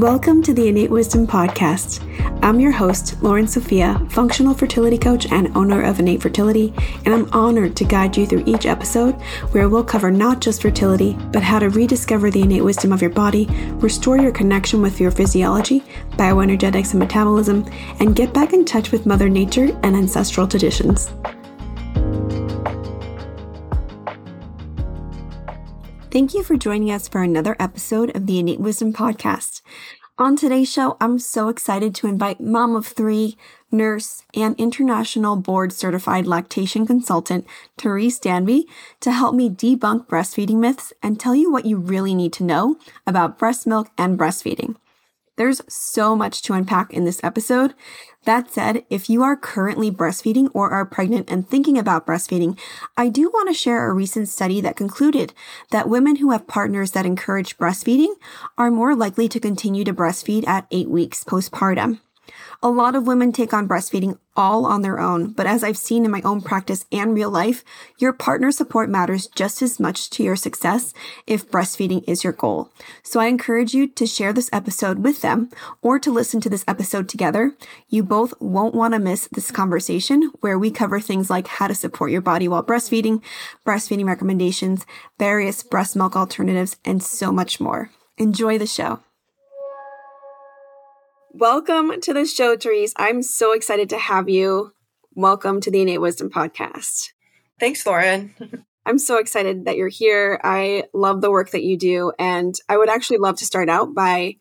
Welcome to the Innate Wisdom Podcast. I'm your host, Loren Sofia, functional fertility coach and owner of Innate Fertility, and I'm honored to guide you through each episode where we'll cover not just fertility, but how to rediscover the innate wisdom of your body, restore your connection with your physiology, bioenergetics, and metabolism, and get back in touch with Mother Nature and ancestral traditions. Thank you for joining us for another episode of the Innate Wisdom Podcast. On today's show, I'm so excited to invite mom of three, nurse, and international board certified lactation consultant, Therese Dansby, to help me debunk breastfeeding myths and tell you what you really need to know about breast milk and breastfeeding. There's so much to unpack in this episode. That said, if you are currently breastfeeding or are pregnant and thinking about breastfeeding, I do want to share a recent study that concluded that women who have partners that encourage breastfeeding are more likely to continue to breastfeed at eight weeks postpartum. A lot of women take on breastfeeding all on their own, but as I've seen in my own practice and real life, your partner support matters just as much to your success if breastfeeding is your goal. So I encourage you to share this episode with them or to listen to this episode together. You both won't want to miss this conversation where we cover things like how to support your body while breastfeeding, breastfeeding recommendations, various breast milk alternatives, and so much more. Enjoy the show. Welcome to the show, Therese. I'm so excited to have you. Welcome to the Innate Wisdom Podcast. Thanks, Loren. I'm so excited that you're here. I love the work that you do. And I would actually love to start out by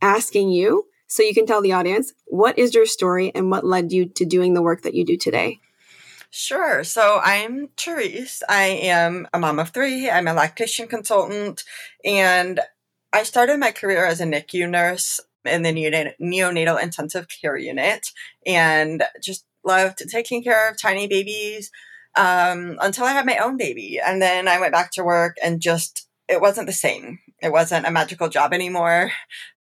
asking you so you can tell the audience what is your story and what led you to doing the work that you do today? Sure. So I'm Therese. I am a mom of three. I'm a lactation consultant. And I started my career as a NICU nurse in the neonatal intensive care unit and just loved taking care of tiny babies um, until I had my own baby. And then I went back to work and just, it wasn't the same. It wasn't a magical job anymore.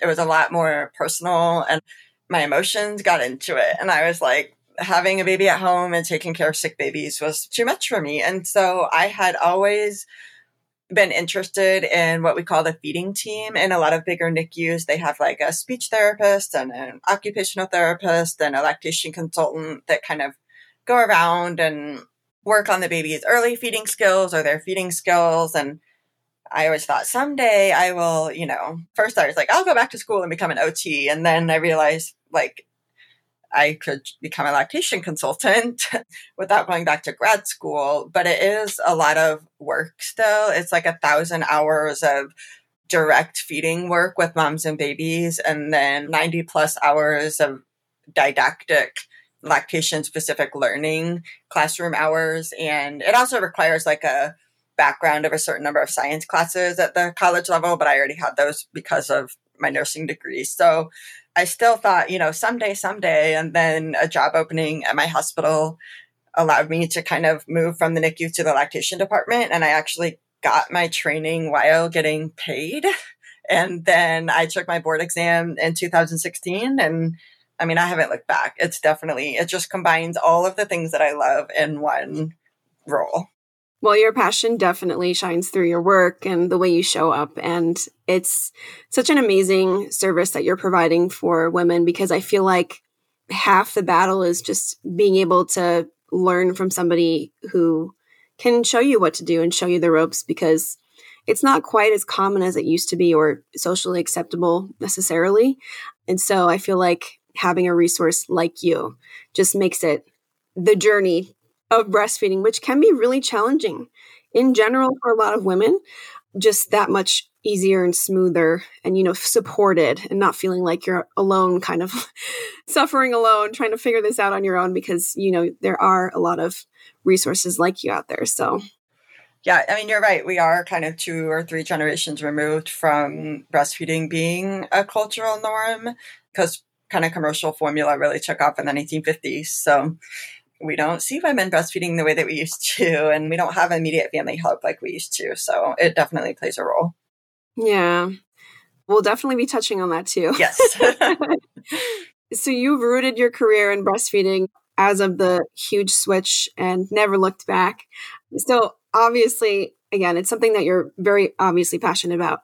It was a lot more personal and my emotions got into it. And I was like, having a baby at home and taking care of sick babies was too much for me. And so I had always been interested in what we call the feeding team. In a lot of bigger NICUs, they have like a speech therapist and an occupational therapist and a lactation consultant that kind of go around and work on the baby's early feeding skills or their feeding skills. And I always thought someday I will, you know, first I was like, I'll go back to school and become an OT. And then I realized like I could become a lactation consultant without going back to grad school. But it is a lot of work still. It's like a thousand hours of direct feeding work with moms and babies, and then 90 plus hours of didactic lactation specific learning classroom hours. And it also requires like a background of a certain number of science classes at the college level, but I already had those because of my nursing degree. So I still thought, you know, someday, someday. And then a job opening at my hospital allowed me to kind of move from the NICU to the lactation department. And I actually got my training while getting paid. And then I took my board exam in 2016. And I mean, I haven't looked back. It's definitely, it just combines all of the things that I love in one role. Well, your passion definitely shines through your work and the way you show up. And it's such an amazing service that you're providing for women because I feel like half the battle is just being able to learn from somebody who can show you what to do and show you the ropes because it's not quite as common as it used to be or socially acceptable necessarily. And so I feel like having a resource like you just makes it the journey of breastfeeding, which can be really challenging in general for a lot of women, just that much easier and smoother and, you know, supported and not feeling like you're alone, kind of suffering alone, trying to figure this out on your own because, you know, there are a lot of resources like you out there. So, yeah, I mean, you're right. We are kind of two or three generations removed from breastfeeding being a cultural norm because kind of commercial formula really took off in the 1950s. So, we don't see women breastfeeding the way that we used to, and we don't have immediate family help like we used to. So it definitely plays a role. Yeah. We'll definitely be touching on that too. Yes. so you've rooted your career in breastfeeding as of the huge switch and never looked back. So obviously, again, it's something that you're very obviously passionate about.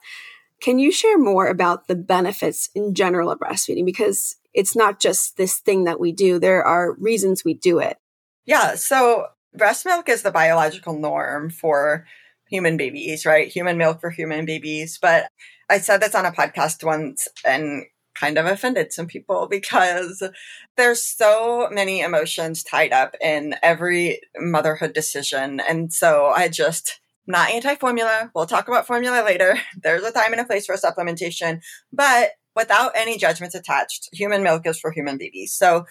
Can you share more about the benefits in general of breastfeeding? Because it's not just this thing that we do, there are reasons we do it. Yeah. So, breast milk is the biological norm for human babies, right? Human milk for human babies. But I said this on a podcast once and kind of offended some people because there's so many emotions tied up in every motherhood decision. And so I just, not anti formula. We'll talk about formula later. There's a time and a place for supplementation, but without any judgments attached, human milk is for human babies. So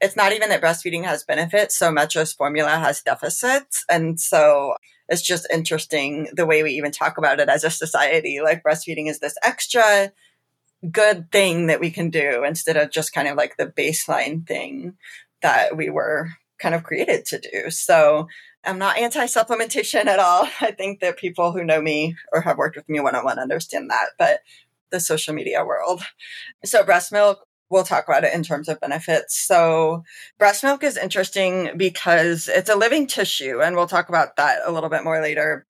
it's not even that breastfeeding has benefits so much as formula has deficits. And so it's just interesting the way we even talk about it as a society. Like breastfeeding is this extra good thing that we can do instead of just kind of like the baseline thing that we were kind of created to do. So I'm not anti supplementation at all. I think that people who know me or have worked with me one on one understand that, but the social media world. So breast milk, we'll talk about it in terms of benefits. So breast milk is interesting because it's a living tissue, and we'll talk about that a little bit more later.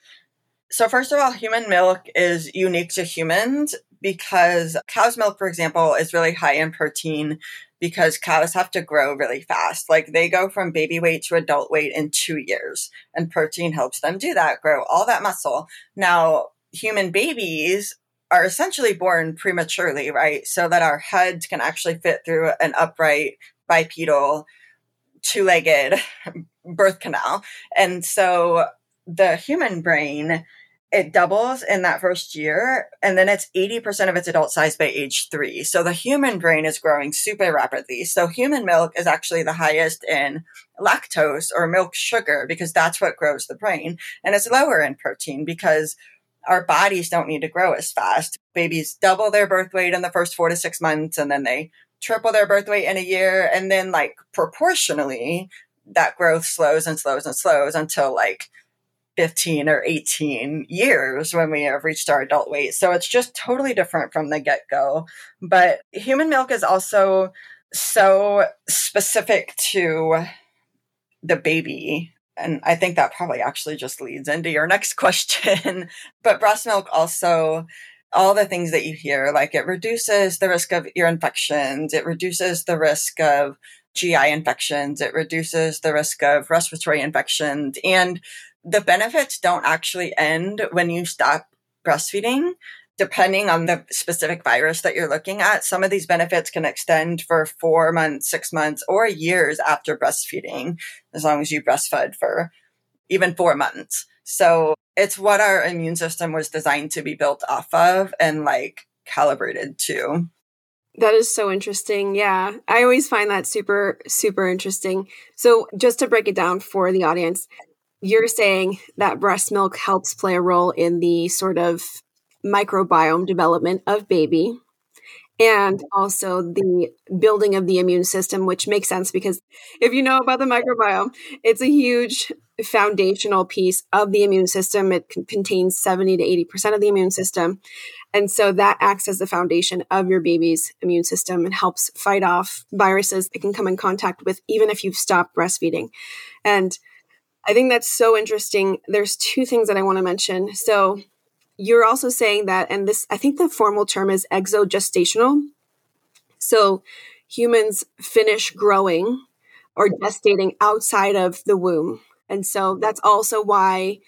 So first of all, human milk is unique to humans because cow's milk, for example, is really high in protein because cows have to grow really fast. Like they go from baby weight to adult weight in two years, and protein helps them do that, grow all that muscle. Now, human babies are essentially born prematurely, right? So that our heads can actually fit through an upright bipedal two legged birth canal. And so the human brain it doubles in that first year and then it's 80% of its adult size by age three. So the human brain is growing super rapidly. So human milk is actually the highest in lactose or milk sugar because that's what grows the brain. And it's lower in protein because our bodies don't need to grow as fast. Babies double their birth weight in the first four to six months and then they triple their birth weight in a year. And then like proportionally that growth slows and slows and slows until like 15 or 18 years when we have reached our adult weight. So it's just totally different from the get go. But human milk is also so specific to the baby. And I think that probably actually just leads into your next question. but breast milk also all the things that you hear, like it reduces the risk of ear infections, it reduces the risk of GI infections, it reduces the risk of respiratory infections, and the benefits don't actually end when you stop breastfeeding. Depending on the specific virus that you're looking at, some of these benefits can extend for four months, six months, or years after breastfeeding, as long as you breastfed for even four months. So it's what our immune system was designed to be built off of and like calibrated to. That is so interesting. Yeah. I always find that super, super interesting. So, just to break it down for the audience, you're saying that breast milk helps play a role in the sort of microbiome development of baby and also the building of the immune system, which makes sense because if you know about the microbiome, it's a huge foundational piece of the immune system. It contains 70 to 80% of the immune system. And so that acts as the foundation of your baby's immune system and helps fight off viruses it can come in contact with, even if you've stopped breastfeeding. And I think that's so interesting. There's two things that I want to mention. So, you're also saying that, and this, I think the formal term is exogestational. So, humans finish growing or gestating outside of the womb. And so that's also why,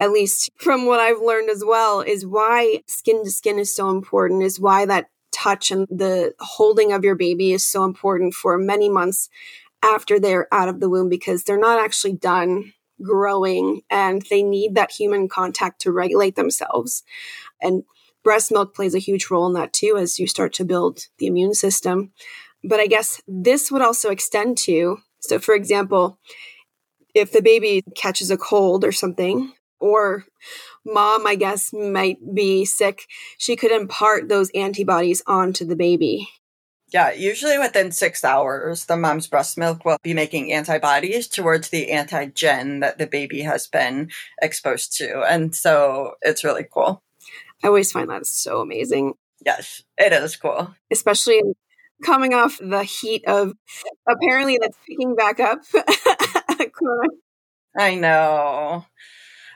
at least from what I've learned as well, is why skin to skin is so important, is why that touch and the holding of your baby is so important for many months after they're out of the womb because they're not actually done growing and they need that human contact to regulate themselves. And breast milk plays a huge role in that too as you start to build the immune system. But I guess this would also extend to so, for example, if the baby catches a cold or something, or mom, I guess, might be sick, she could impart those antibodies onto the baby. Yeah, usually within six hours, the mom's breast milk will be making antibodies towards the antigen that the baby has been exposed to. And so it's really cool. I always find that so amazing. Yes, it is cool. Especially coming off the heat of apparently that's picking back up. I know.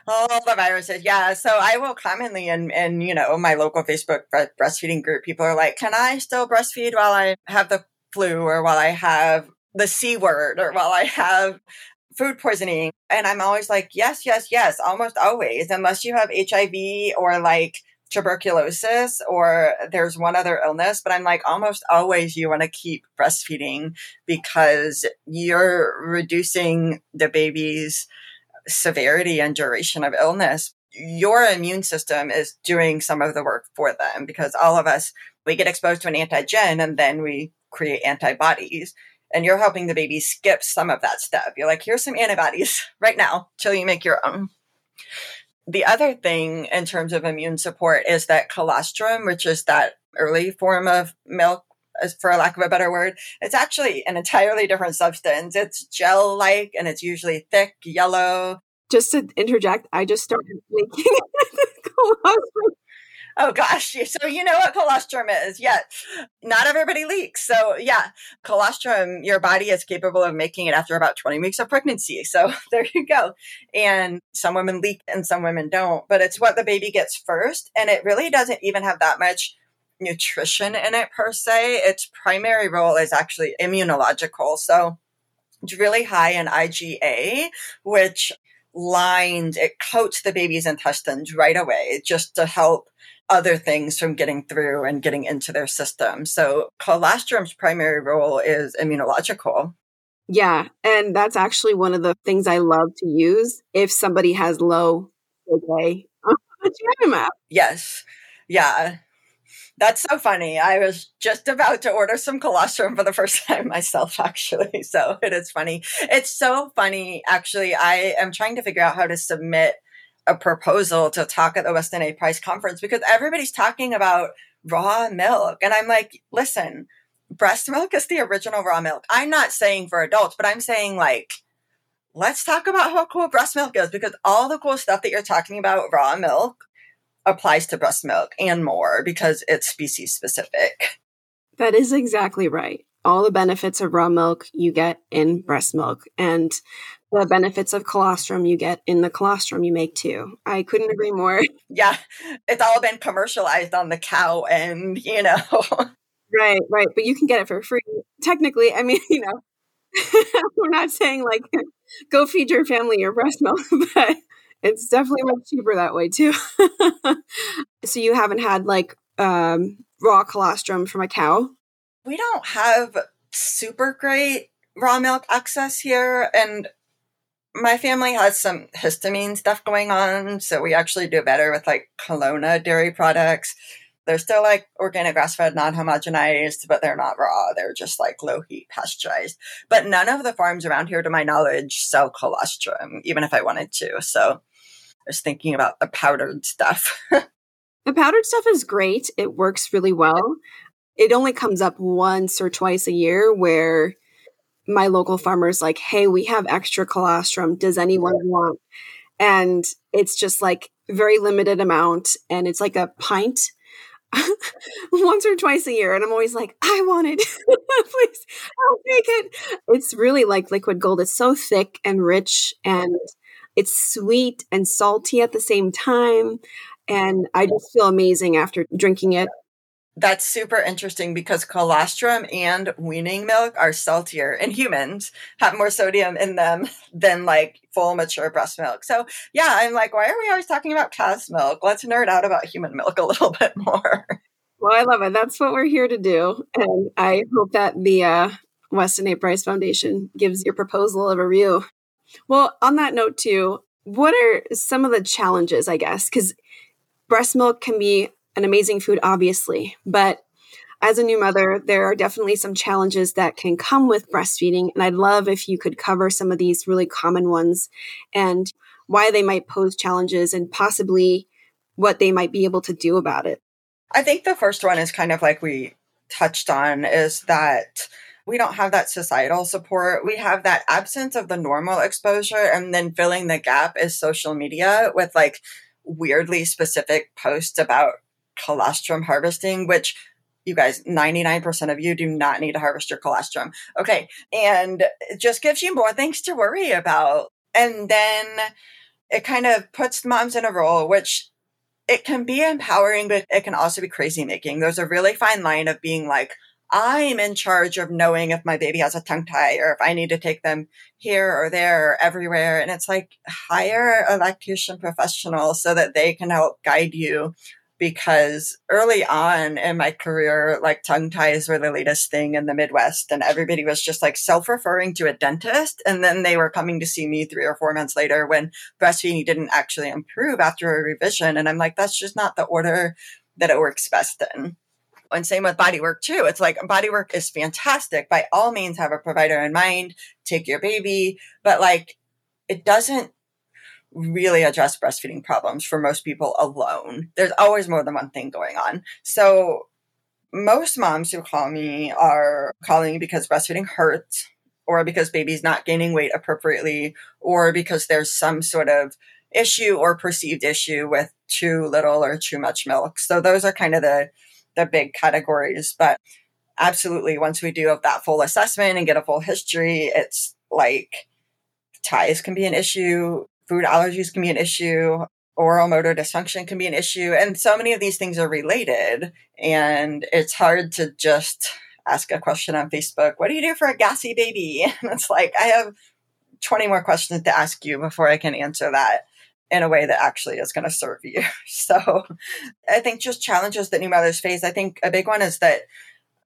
All the viruses, yeah. So I will commonly in, in, you know, my local Facebook breastfeeding group, people are like, can I still breastfeed while I have the flu or while I have the C word or while I have food poisoning? And I'm always like, yes, yes, yes, almost always, unless you have HIV or like tuberculosis or there's one other illness, but I'm like almost always you want to keep breastfeeding because you're reducing the baby's severity and duration of illness. Your immune system is doing some of the work for them because all of us, we get exposed to an antigen and then we create antibodies. And you're helping the baby skip some of that step. You're like, here's some antibodies right now till you make your own the other thing in terms of immune support is that colostrum, which is that early form of milk, for a lack of a better word, it's actually an entirely different substance. It's gel like and it's usually thick, yellow. Just to interject, I just started making colostrum Oh gosh. So you know what colostrum is. Yeah. Not everybody leaks. So yeah, colostrum, your body is capable of making it after about 20 weeks of pregnancy. So there you go. And some women leak and some women don't, but it's what the baby gets first. And it really doesn't even have that much nutrition in it per se. Its primary role is actually immunological. So it's really high in IgA, which lines, it coats the baby's intestines right away just to help other things from getting through and getting into their system. So colostrum's primary role is immunological. Yeah, and that's actually one of the things I love to use if somebody has low okay. Yes. Yeah. That's so funny. I was just about to order some colostrum for the first time myself, actually. So it is funny. It's so funny, actually. I am trying to figure out how to submit a proposal to talk at the Weston A. Price conference because everybody's talking about raw milk. And I'm like, listen, breast milk is the original raw milk. I'm not saying for adults, but I'm saying like, let's talk about how cool breast milk is because all the cool stuff that you're talking about, raw milk, applies to breast milk and more because it's species specific. That is exactly right. All the benefits of raw milk you get in breast milk. And the benefits of colostrum you get in the colostrum you make too. I couldn't agree more. Yeah, it's all been commercialized on the cow and, you know. right, right. But you can get it for free. Technically, I mean, you know, we're not saying like go feed your family your breast milk, but it's definitely much cheaper that way too. so you haven't had like um, raw colostrum from a cow? We don't have super great raw milk access here. And my family has some histamine stuff going on, so we actually do better with like Kalona dairy products. They're still like organic grass fed, non homogenized, but they're not raw. They're just like low heat pasteurized. But none of the farms around here, to my knowledge, sell colostrum, even if I wanted to. So I was thinking about the powdered stuff. the powdered stuff is great. It works really well. It only comes up once or twice a year where my local farmers like, hey, we have extra colostrum. Does anyone want? And it's just like very limited amount, and it's like a pint once or twice a year. And I'm always like, I want it. Please, I'll take it. It's really like liquid gold. It's so thick and rich, and it's sweet and salty at the same time. And I just feel amazing after drinking it that's super interesting because colostrum and weaning milk are saltier and humans have more sodium in them than like full mature breast milk. So yeah, I'm like, why are we always talking about cow's milk? Let's nerd out about human milk a little bit more. Well, I love it. That's what we're here to do. And I hope that the uh, Weston A. Price Foundation gives your proposal a review. Well, on that note too, what are some of the challenges, I guess? Because breast milk can be an amazing food, obviously, but as a new mother, there are definitely some challenges that can come with breastfeeding. And I'd love if you could cover some of these really common ones and why they might pose challenges and possibly what they might be able to do about it. I think the first one is kind of like we touched on is that we don't have that societal support. We have that absence of the normal exposure, and then filling the gap is social media with like weirdly specific posts about colostrum harvesting, which you guys, 99% of you do not need to harvest your colostrum. Okay. And it just gives you more things to worry about. And then it kind of puts moms in a role which it can be empowering, but it can also be crazy making. There's a really fine line of being like, I'm in charge of knowing if my baby has a tongue tie or if I need to take them here or there or everywhere. And it's like hire a lactation professional so that they can help guide you because early on in my career, like tongue ties were the latest thing in the Midwest, and everybody was just like self referring to a dentist. And then they were coming to see me three or four months later when breastfeeding didn't actually improve after a revision. And I'm like, that's just not the order that it works best in. And same with body work too. It's like body work is fantastic. By all means, have a provider in mind, take your baby, but like it doesn't really address breastfeeding problems for most people alone. There's always more than one thing going on. So most moms who call me are calling because breastfeeding hurts or because baby's not gaining weight appropriately or because there's some sort of issue or perceived issue with too little or too much milk. So those are kind of the the big categories, but absolutely once we do that full assessment and get a full history, it's like ties can be an issue, food allergies can be an issue, oral motor dysfunction can be an issue. And so many of these things are related. And it's hard to just ask a question on Facebook, what do you do for a gassy baby? And it's like, I have 20 more questions to ask you before I can answer that in a way that actually is going to serve you. So I think just challenges that new mothers face. I think a big one is that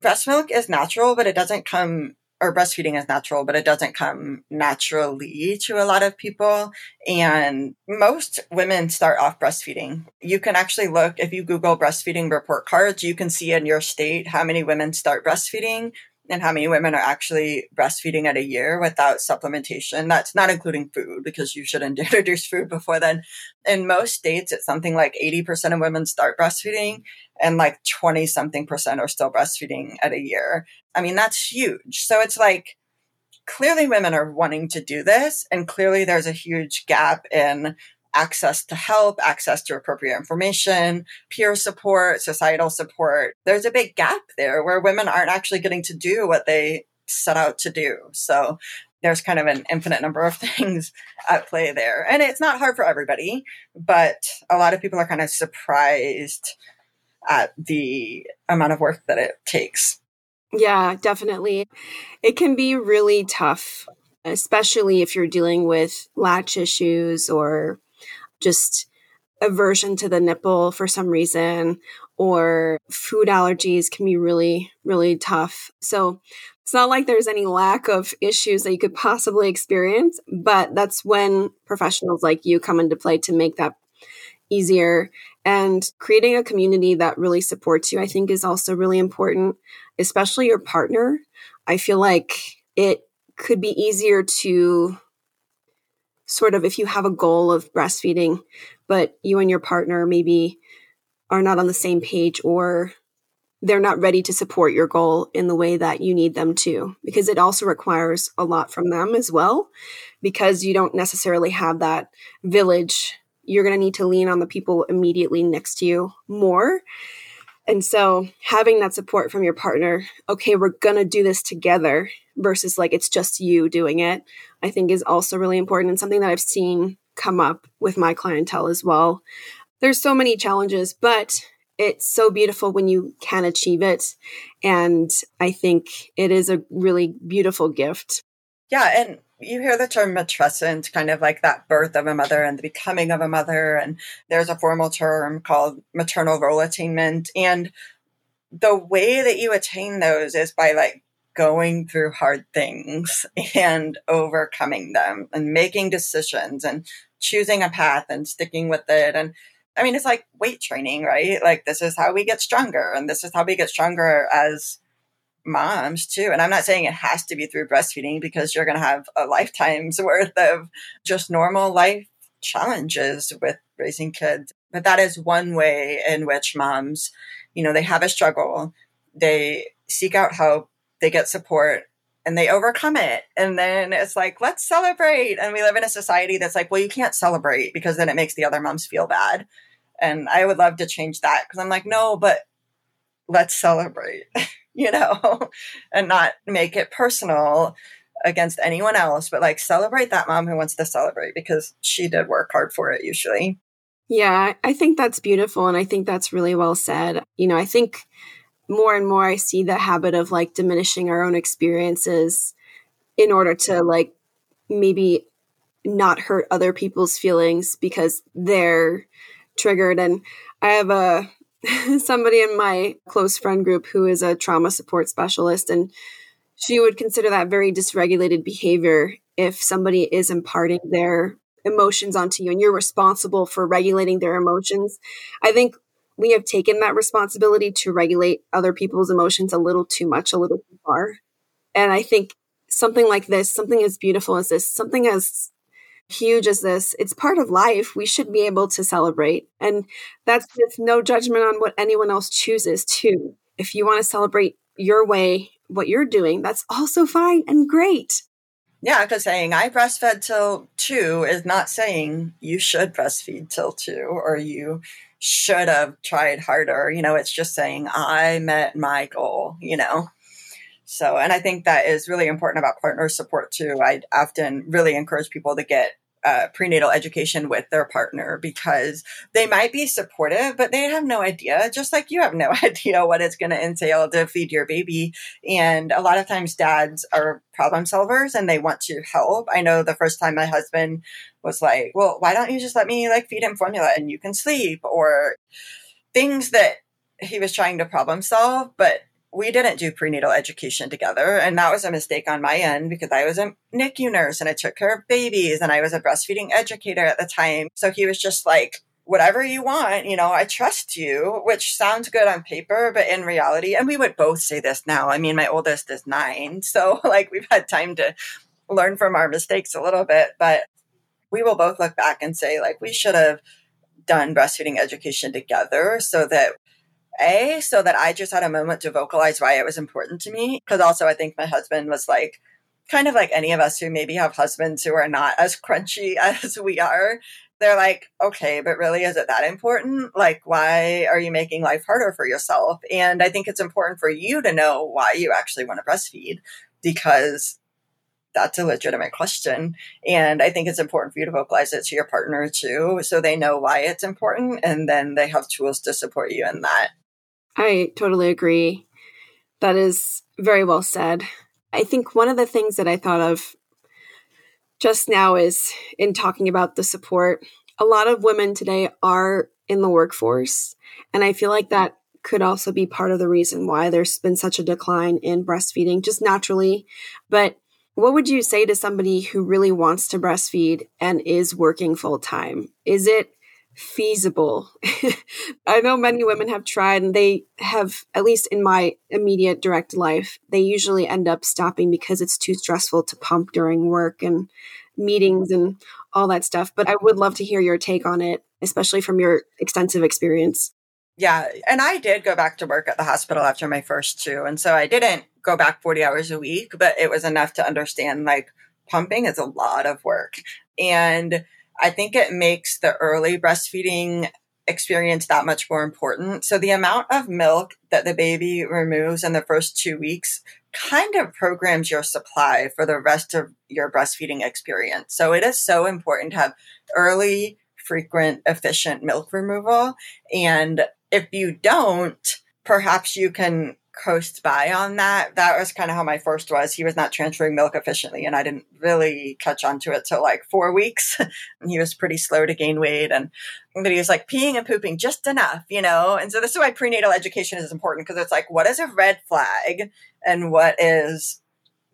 breast milk is natural, but it doesn't come or breastfeeding is natural, but it doesn't come naturally to a lot of people. And most women start off breastfeeding. You can actually look, if you Google breastfeeding report cards, you can see in your state how many women start breastfeeding and how many women are actually breastfeeding at a year without supplementation. That's not including food because you shouldn't introduce food before then. In most states, it's something like 80% of women start breastfeeding and like 20 something percent are still breastfeeding at a year. I mean, that's huge. So it's like, clearly women are wanting to do this and clearly there's a huge gap in access to help, access to appropriate information, peer support, societal support. There's a big gap there where women aren't actually getting to do what they set out to do. So there's kind of an infinite number of things at play there. And it's not hard for everybody, but a lot of people are kind of surprised at the amount of work that it takes. Yeah, definitely. It can be really tough, especially if you're dealing with latch issues or just aversion to the nipple for some reason or food allergies can be really, really tough. So it's not like there's any lack of issues that you could possibly experience, but that's when professionals like you come into play to make that easier. And creating a community that really supports you, I think, is also really important, especially your partner. I feel like it could be easier to sort of if you have a goal of breastfeeding, but you and your partner maybe are not on the same page or they're not ready to support your goal in the way that you need them to, because it also requires a lot from them as well, because you don't necessarily have that village. You're going to need to lean on the people immediately next to you more. And so having that support from your partner, okay, we're going to do this together versus like it's just you doing it, I think is also really important and something that I've seen come up with my clientele as well. There's so many challenges, but it's so beautiful when you can achieve it. And I think it is a really beautiful gift. Yeah. And you hear the term matrescence, kind of like that birth of a mother and the becoming of a mother. And there's a formal term called maternal role attainment. And the way that you attain those is by like going through hard things and overcoming them and making decisions and choosing a path and sticking with it. And I mean, it's like weight training, right? Like, this is how we get stronger. And this is how we get stronger as moms too. And I'm not saying it has to be through breastfeeding because you're going to have a lifetime's worth of just normal life challenges with raising kids. But that is one way in which moms, you know, they have a struggle, they seek out help, they get support, and they overcome it. And then it's like, let's celebrate. And we live in a society that's like, well, you can't celebrate because then it makes the other moms feel bad. And I would love to change that because I'm like, no, but let's celebrate. you know, and not make it personal against anyone else, but like celebrate that mom who wants to celebrate because she did work hard for it usually. Yeah, I think that's beautiful. And I think that's really well said. You know, I think more and more I see the habit of like diminishing our own experiences in order to like maybe not hurt other people's feelings because they're triggered. And I have a somebody in my close friend group who is a trauma support specialist and she would consider that very dysregulated behavior if somebody is imparting their emotions onto you and you're responsible for regulating their emotions. I think we have taken that responsibility to regulate other people's emotions a little too much, a little too far. And I think something like this, something as beautiful as this, something as huge as this, it's part of life. We should be able to celebrate. And that's with no judgment on what anyone else chooses, to. If you want to celebrate your way, what you're doing, that's also fine and great. Yeah, because saying I breastfed till two is not saying you should breastfeed till two or you should have tried harder. You know, it's just saying I met my goal, you know. So, and I think that is really important about partner support too. I often really encourage people to get uh, prenatal education with their partner because they might be supportive, but they have no idea, just like you have no idea what it's going to entail to feed your baby. And a lot of times dads are problem solvers and they want to help. I know the first time my husband was like, well, why don't you just let me like feed him formula and you can sleep or things that he was trying to problem solve, but we didn't do prenatal education together. And that was a mistake on my end because I was a NICU nurse and I took care of babies and I was a breastfeeding educator at the time. So he was just like, whatever you want, you know, I trust you, which sounds good on paper, but in reality, and we would both say this now. I mean, my oldest is nine. So like we've had time to learn from our mistakes a little bit, but we will both look back and say like we should have done breastfeeding education together so that a, so that I just had a moment to vocalize why it was important to me. Cause also I think my husband was like, kind of like any of us who maybe have husbands who are not as crunchy as we are. They're like, okay, but really, is it that important? Like, why are you making life harder for yourself? And I think it's important for you to know why you actually want to breastfeed because that's a legitimate question. And I think it's important for you to vocalize it to your partner too, so they know why it's important and then they have tools to support you in that. I totally agree. That is very well said. I think one of the things that I thought of just now is in talking about the support, a lot of women today are in the workforce. And I feel like that could also be part of the reason why there's been such a decline in breastfeeding, just naturally. But what would you say to somebody who really wants to breastfeed and is working full time? Is it feasible. I know many women have tried and they have, at least in my immediate direct life, they usually end up stopping because it's too stressful to pump during work and meetings and all that stuff. But I would love to hear your take on it, especially from your extensive experience. Yeah. And I did go back to work at the hospital after my first two. And so I didn't go back 40 hours a week, but it was enough to understand like pumping is a lot of work. And I think it makes the early breastfeeding experience that much more important. So the amount of milk that the baby removes in the first two weeks kind of programs your supply for the rest of your breastfeeding experience. So it is so important to have early, frequent, efficient milk removal. And if you don't, perhaps you can coast by on that. That was kind of how my first was. He was not transferring milk efficiently, and I didn't really catch on to it till like four weeks. he was pretty slow to gain weight, and but he was like peeing and pooping just enough, you know. And so this is why prenatal education is important because it's like what is a red flag and what is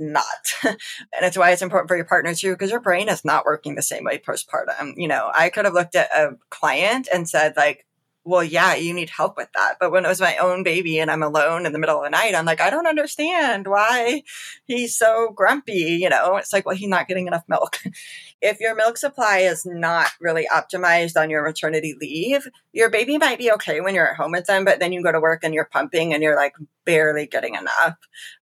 not. and it's why it's important for your partner too, because your brain is not working the same way postpartum. You know, I could have looked at a client and said, like, well, yeah, you need help with that. But when it was my own baby and I'm alone in the middle of the night, I'm like, I don't understand why he's so grumpy. You know, it's like, well, he's not getting enough milk. if your milk supply is not really optimized on your maternity leave, your baby might be okay when you're at home with them, but then you go to work and you're pumping and you're like barely getting enough.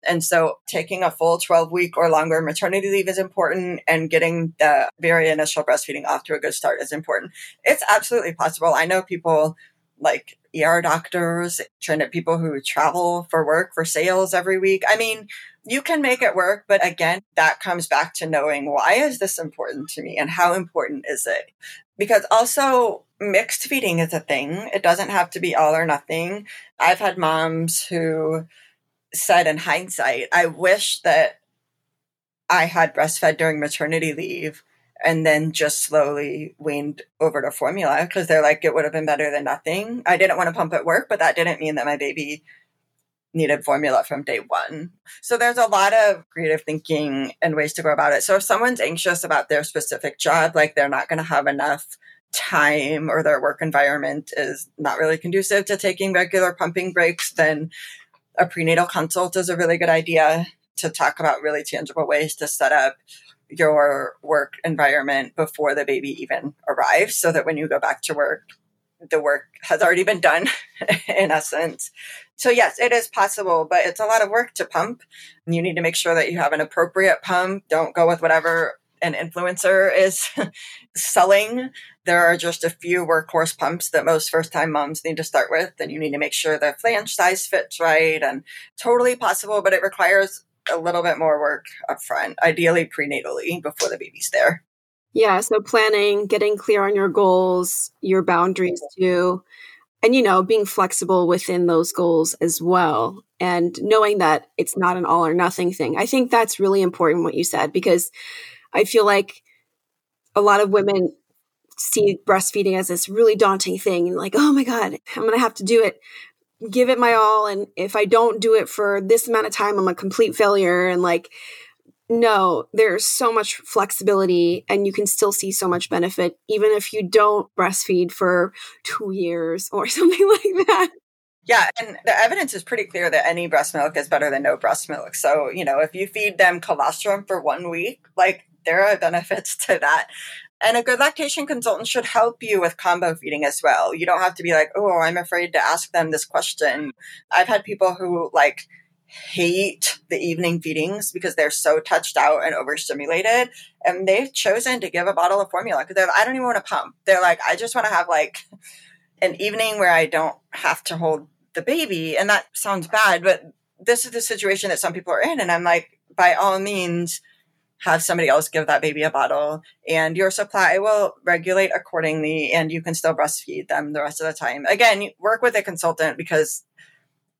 And so taking a full 12 week or longer maternity leave is important and getting the very initial breastfeeding off to a good start is important. It's absolutely possible. I know people like ER doctors, trained people who travel for work for sales every week. I mean, you can make it work, but again, that comes back to knowing why is this important to me and how important is it? Because also mixed feeding is a thing. It doesn't have to be all or nothing. I've had moms who said in hindsight, I wish that I had breastfed during maternity leave and then just slowly weaned over to formula because they're like, it would have been better than nothing. I didn't want to pump at work, but that didn't mean that my baby needed formula from day one. So there's a lot of creative thinking and ways to go about it. So if someone's anxious about their specific job, like they're not going to have enough time or their work environment is not really conducive to taking regular pumping breaks, then a prenatal consult is a really good idea to talk about really tangible ways to set up your work environment before the baby even arrives so that when you go back to work, the work has already been done in essence. So yes, it is possible, but it's a lot of work to pump. You need to make sure that you have an appropriate pump. Don't go with whatever an influencer is selling. There are just a few workhorse pumps that most first time moms need to start with. And you need to make sure the flange size fits right and totally possible, but it requires a little bit more work up front, ideally prenatally before the baby's there. Yeah, so planning, getting clear on your goals, your boundaries too, and you know, being flexible within those goals as well, and knowing that it's not an all or nothing thing. I think that's really important what you said because I feel like a lot of women see breastfeeding as this really daunting thing and like, oh my God, I'm to have to do it give it my all and if i don't do it for this amount of time i'm a complete failure and like no there's so much flexibility and you can still see so much benefit even if you don't breastfeed for two years or something like that yeah, and the evidence is pretty clear that any breast milk is better than no breast milk. So, you know, if you feed them colostrum for one week, like there are benefits to that. And a good lactation consultant should help you with combo feeding as well. You don't have to be like, oh, I'm afraid to ask them this question. I've had people who like hate the evening feedings because they're so touched out and overstimulated. And they've chosen to give a bottle of formula because they're like, I don't even want to pump. They're like, I just want to have like an evening where I don't have to hold the baby. And that sounds bad, but this is the situation that some people are in. And I'm like, by all means, have somebody else give that baby a bottle and your supply will regulate accordingly and you can still breastfeed them the rest of the time. Again, work with a consultant because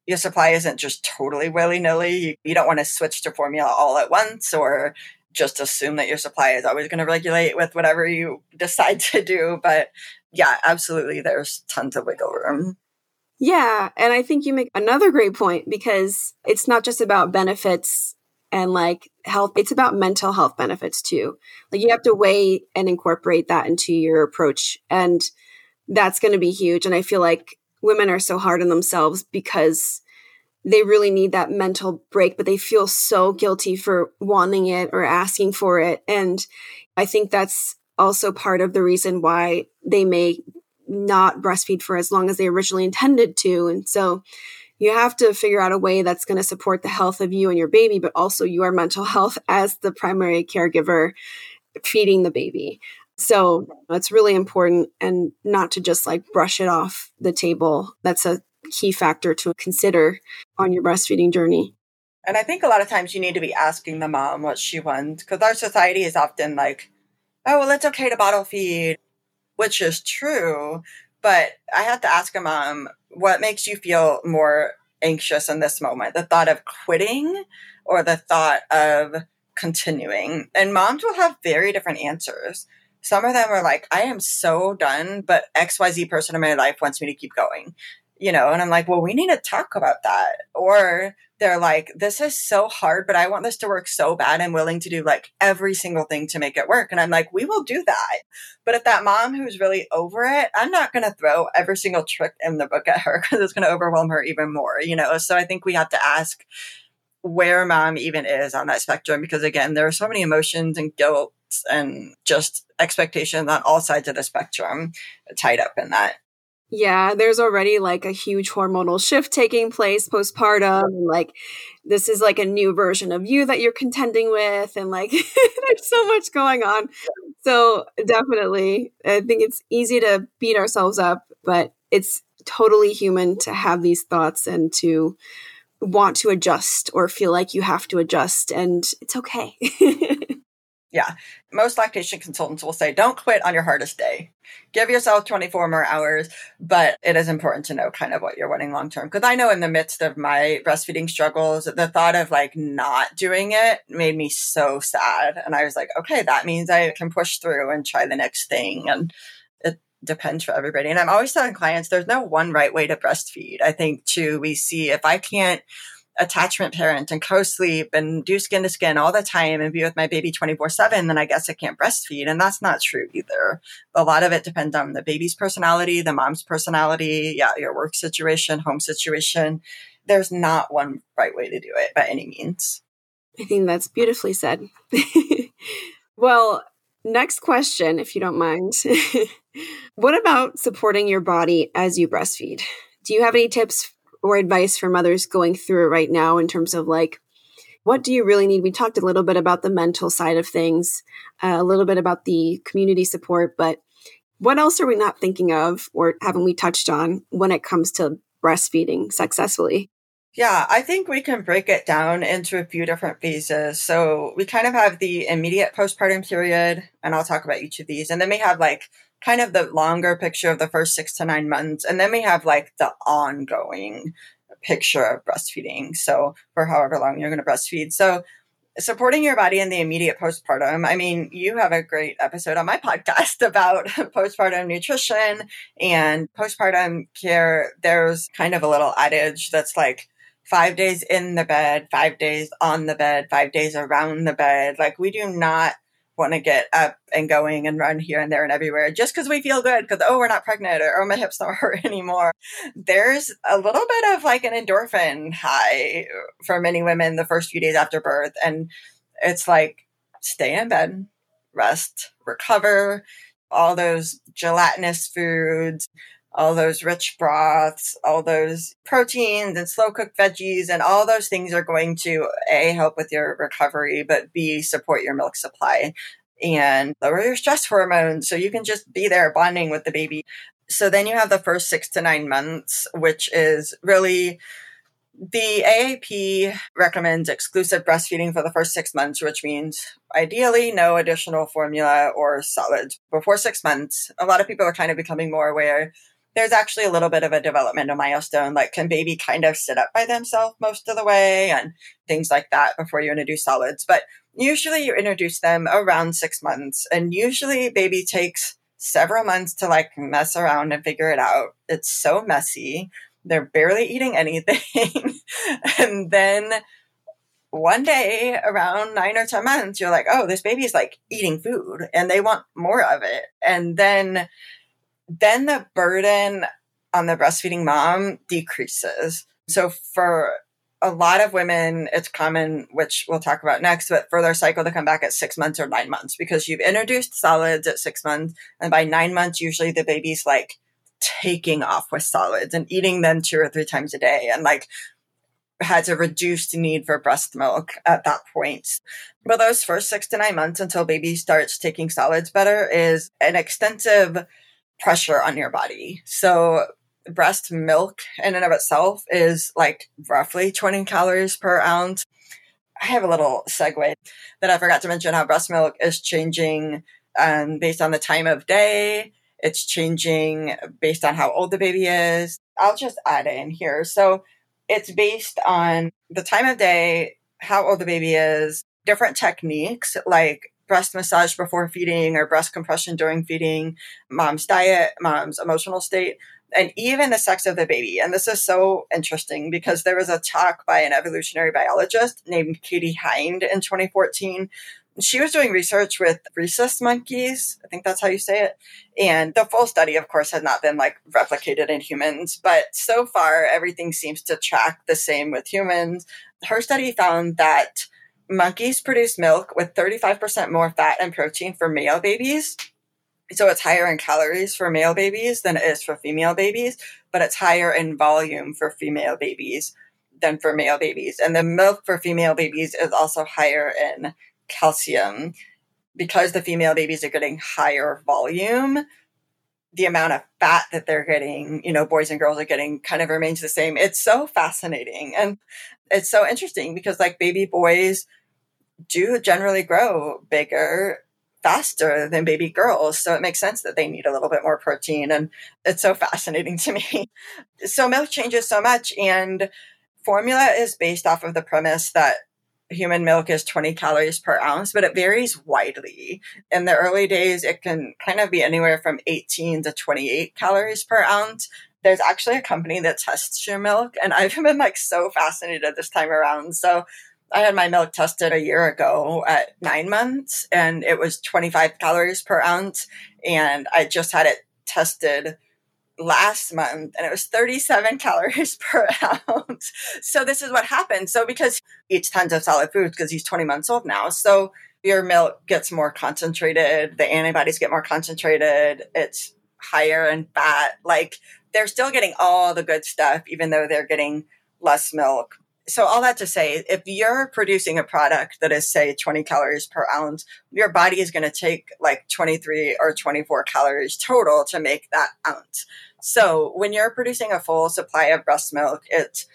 your supply isn't just totally willy nilly. You don't want to switch to formula all at once or just assume that your supply is always going to regulate with whatever you decide to do. But yeah, absolutely, there's tons of wiggle room. Yeah. And I think you make another great point because it's not just about benefits and like health it's about mental health benefits too like you have to weigh and incorporate that into your approach and that's going to be huge and i feel like women are so hard on themselves because they really need that mental break but they feel so guilty for wanting it or asking for it and i think that's also part of the reason why they may not breastfeed for as long as they originally intended to and so you have to figure out a way that's going to support the health of you and your baby, but also your mental health as the primary caregiver feeding the baby. So it's really important and not to just like brush it off the table. That's a key factor to consider on your breastfeeding journey. And I think a lot of times you need to be asking the mom what she wants because our society is often like, oh, well, it's okay to bottle feed, which is true. But I have to ask a mom, what makes you feel more anxious in this moment? The thought of quitting or the thought of continuing? And moms will have very different answers. Some of them are like, I am so done, but XYZ person in my life wants me to keep going you know, and I'm like, well, we need to talk about that. Or they're like, this is so hard, but I want this to work so bad. I'm willing to do like every single thing to make it work. And I'm like, we will do that. But if that mom who's really over it, I'm not going to throw every single trick in the book at her because it's going to overwhelm her even more, you know? So I think we have to ask where mom even is on that spectrum because again, there are so many emotions and guilt and just expectations on all sides of the spectrum tied up in that. Yeah, there's already like a huge hormonal shift taking place postpartum. And, like, this is like a new version of you that you're contending with. And like, there's so much going on. So, definitely, I think it's easy to beat ourselves up, but it's totally human to have these thoughts and to want to adjust or feel like you have to adjust, and it's okay. Yeah. Most lactation consultants will say, don't quit on your hardest day. Give yourself 24 more hours, but it is important to know kind of what you're wanting long term. Because I know in the midst of my breastfeeding struggles, the thought of like not doing it made me so sad. And I was like, okay, that means I can push through and try the next thing. And it depends for everybody. And I'm always telling clients there's no one right way to breastfeed. I think too, we see if I can't attachment parent and co-sleep and do skin to skin all the time and be with my baby 24 7 then i guess i can't breastfeed. And that's not true either. A lot of it depends on the baby's personality the mom's personality yeah your work situation home situation. There's not one right way to do it by any means. I think that's beautifully said. Well next question if you don't mind. What about supporting your body as you breastfeed? Do you have any tips or advice for mothers going through it right now in terms of like, what do you really need? We talked a little bit about the mental side of things, uh, a little bit about the community support, but what else are we not thinking of or haven't we touched on when it comes to breastfeeding successfully? Yeah, I think we can break it down into a few different phases. So we kind of have the immediate postpartum period, and I'll talk about each of these. And then we have like kind of the longer picture of the first six to nine months. And then we have like the ongoing picture of breastfeeding. So for however long you're going to breastfeed. So supporting your body in the immediate postpartum. I mean, you have a great episode on my podcast about postpartum nutrition and postpartum care. There's kind of a little adage that's like, five days in the bed, five days on the bed, five days around the bed. Like we do not want to get up and going and run here and there and everywhere just because we feel good because oh we're not pregnant or oh my hips don't hurt anymore. There's a little bit of like an endorphin high for many women the first few days after birth and it's like stay in bed rest recover all those gelatinous foods all those rich broths, all those proteins and slow cooked veggies, and all those things are going to A, help with your recovery, but B, support your milk supply and lower your stress hormones so you can just be there bonding with the baby. So then you have the first six to nine months, which is really the AAP recommends exclusive breastfeeding for the first six months, which means ideally no additional formula or solids before six months. A lot of people are kind of becoming more aware there's actually a little bit of a developmental milestone. Like, can baby kind of sit up by themselves most of the way and things like that before you introduce solids? But usually you introduce them around six months. And usually baby takes several months to like mess around and figure it out. It's so messy. They're barely eating anything. and then one day around nine or 10 months, you're like, oh, this baby is like eating food and they want more of it. And then then the burden on the breastfeeding mom decreases. So for a lot of women, it's common, which we'll talk about next, but for their cycle to come back at six months or nine months because you've introduced solids at six months. And by nine months, usually the baby's like taking off with solids and eating them two or three times a day and like has a reduced need for breast milk at that point. But those first six to nine months until baby starts taking solids better is an extensive pressure on your body. So breast milk in and of itself is like roughly 20 calories per ounce. I have a little segue that I forgot to mention how breast milk is changing um, based on the time of day. It's changing based on how old the baby is. I'll just add in here. So it's based on the time of day, how old the baby is, different techniques like breast massage before feeding or breast compression during feeding, mom's diet, mom's emotional state, and even the sex of the baby. And this is so interesting because there was a talk by an evolutionary biologist named Katie Hinde in 2014. She was doing research with rhesus monkeys. I think that's how you say it. And the full study, of course, has not been like replicated in humans, but so far everything seems to track the same with humans. Her study found that monkeys produce milk with 35% more fat and protein for male babies. So it's higher in calories for male babies than it is for female babies, but it's higher in volume for female babies than for male babies. And the milk for female babies is also higher in calcium because the female babies are getting higher volume. The amount of fat that they're getting, you know, boys and girls are getting kind of remains the same. It's so fascinating. And it's so interesting because like baby boys do generally grow bigger faster than baby girls. So it makes sense that they need a little bit more protein. And it's so fascinating to me. So milk changes so much. And formula is based off of the premise that human milk is 20 calories per ounce, but it varies widely. In the early days, it can kind of be anywhere from 18 to 28 calories per ounce. There's actually a company that tests your milk, and I've been like so fascinated this time around. So I had my milk tested a year ago at nine months, and it was 25 calories per ounce. And I just had it tested last month and it was 37 calories per ounce. So this is what happens. So because he eats tons of solid foods because he's 20 months old now. So your milk gets more concentrated, the antibodies get more concentrated, it's higher in fat. Like they're still getting all the good stuff, even though they're getting less milk. So all that to say, if you're producing a product that is say 20 calories per ounce, your body is going to take like 23 or 24 calories total to make that ounce. So when you're producing a full supply of breast milk, it's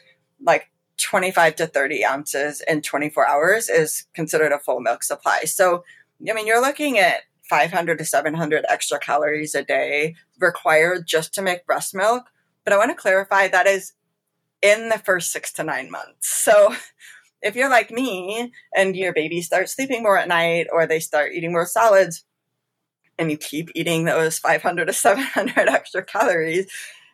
like 25 to 30 ounces in 24 hours is considered a full milk supply. So, I mean, you're looking at 500 to 700 extra calories a day required just to make breast milk. But I want to clarify that is in the first six to nine months. So if you're like me and your baby starts sleeping more at night or they start eating more solids and you keep eating those 500 to 700 extra calories,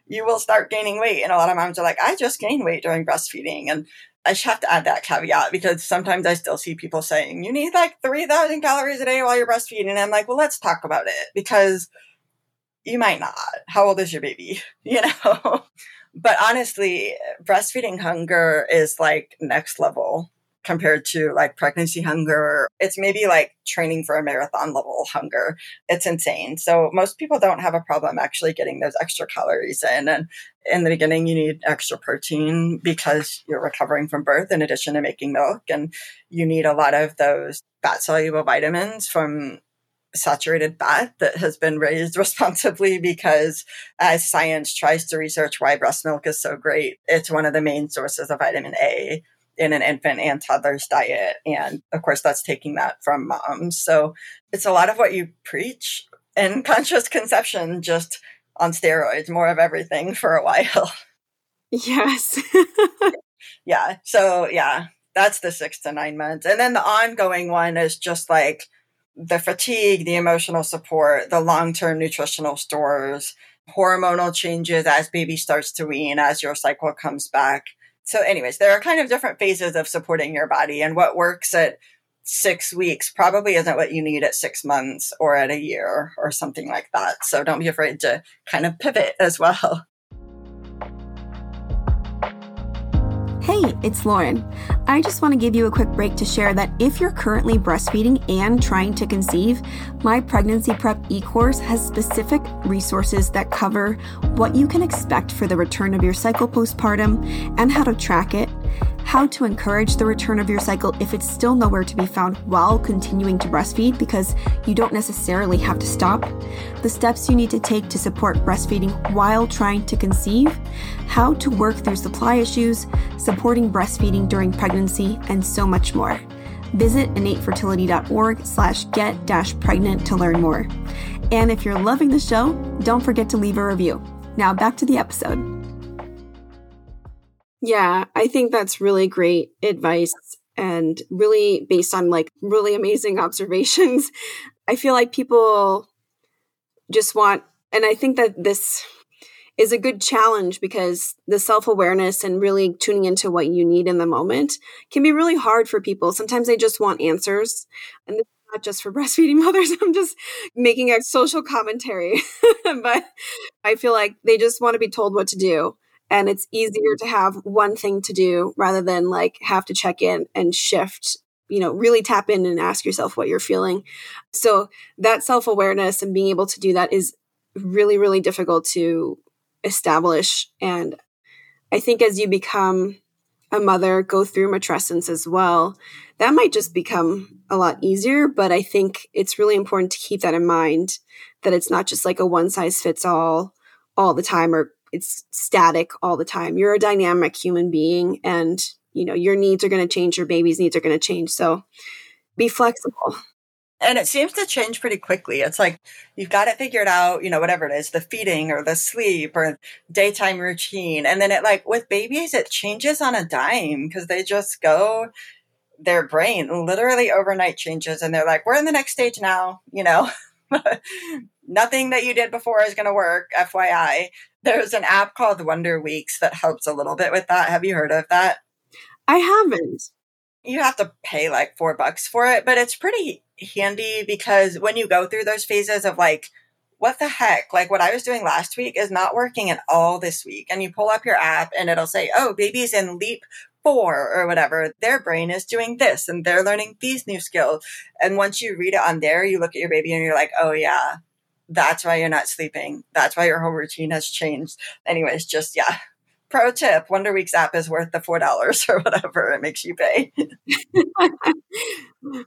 you will start gaining weight. And a lot of moms are like, I just gained weight during breastfeeding. And I just have to add that caveat because sometimes I still see people saying, you need like 3,000 calories a day while you're breastfeeding. And I'm like, well, let's talk about it because you might not. How old is your baby? You know? But honestly, breastfeeding hunger is like next level compared to like pregnancy hunger. It's maybe like training for a marathon level hunger. It's insane. So most people don't have a problem actually getting those extra calories in. And in the beginning, you need extra protein because you're recovering from birth in addition to making milk. And you need a lot of those fat soluble vitamins from saturated fat that has been raised responsibly because as science tries to research why breast milk is so great, it's one of the main sources of vitamin A in an infant and toddler's diet. And of course, that's taking that from moms. So it's a lot of what you preach in conscious conception, just on steroids, more of everything for a while. Yes. yeah. So, yeah, that's the six to nine months. And then the ongoing one is just like, the fatigue, the emotional support, the long term nutritional stores, hormonal changes as baby starts to wean, as your cycle comes back. So, anyways, there are kind of different phases of supporting your body, and what works at six weeks probably isn't what you need at six months or at a year or something like that. So, don't be afraid to kind of pivot as well. Hey, it's Loren. I just want to give you a quick break to share that if you're currently breastfeeding and trying to conceive, my Pregnancy Prep e course has specific resources that cover what you can expect for the return of your cycle postpartum and how to track it how to encourage the return of your cycle if it's still nowhere to be found while continuing to breastfeed because you don't necessarily have to stop, the steps you need to take to support breastfeeding while trying to conceive, how to work through supply issues, supporting breastfeeding during pregnancy, and so much more. Visit innatefertility.org slash get dash pregnant to learn more. And if you're loving the show, don't forget to leave a review. Now back to the episode. Yeah, I think that's really great advice and really based on like really amazing observations. I feel like people just want, and I think that this is a good challenge because the self awareness and really tuning into what you need in the moment can be really hard for people. Sometimes they just want answers. And this is not just for breastfeeding mothers. I'm just making a social commentary. but I feel like they just want to be told what to do and it's easier to have one thing to do rather than like have to check in and shift you know really tap in and ask yourself what you're feeling so that self-awareness and being able to do that is really really difficult to establish and i think as you become a mother go through matrescence as well that might just become a lot easier but i think it's really important to keep that in mind that it's not just like a one size fits all all the time or it's static all the time. You're a dynamic human being and you know your needs are going to change, your baby's needs are going to change. So be flexible. And it seems to change pretty quickly. It's like you've got it figured out, you know, whatever it is, the feeding or the sleep or daytime routine. And then it like with babies, it changes on a dime because they just go, their brain literally overnight changes and they're like, we're in the next stage now, you know. Nothing that you did before is going to work, FYI. There's an app called Wonder Weeks that helps a little bit with that. Have you heard of that? I haven't. You have to pay like four bucks for it, but it's pretty handy because when you go through those phases of like, what the heck? Like what I was doing last week is not working at all this week. And you pull up your app and it'll say, oh, baby's in leap four or whatever. Their brain is doing this and they're learning these new skills. And once you read it on there, you look at your baby and you're like, oh, yeah, that's why you're not sleeping. That's why your whole routine has changed. Anyways, just yeah. Pro tip Wonder Weeks app is worth the $4 or whatever it makes you pay.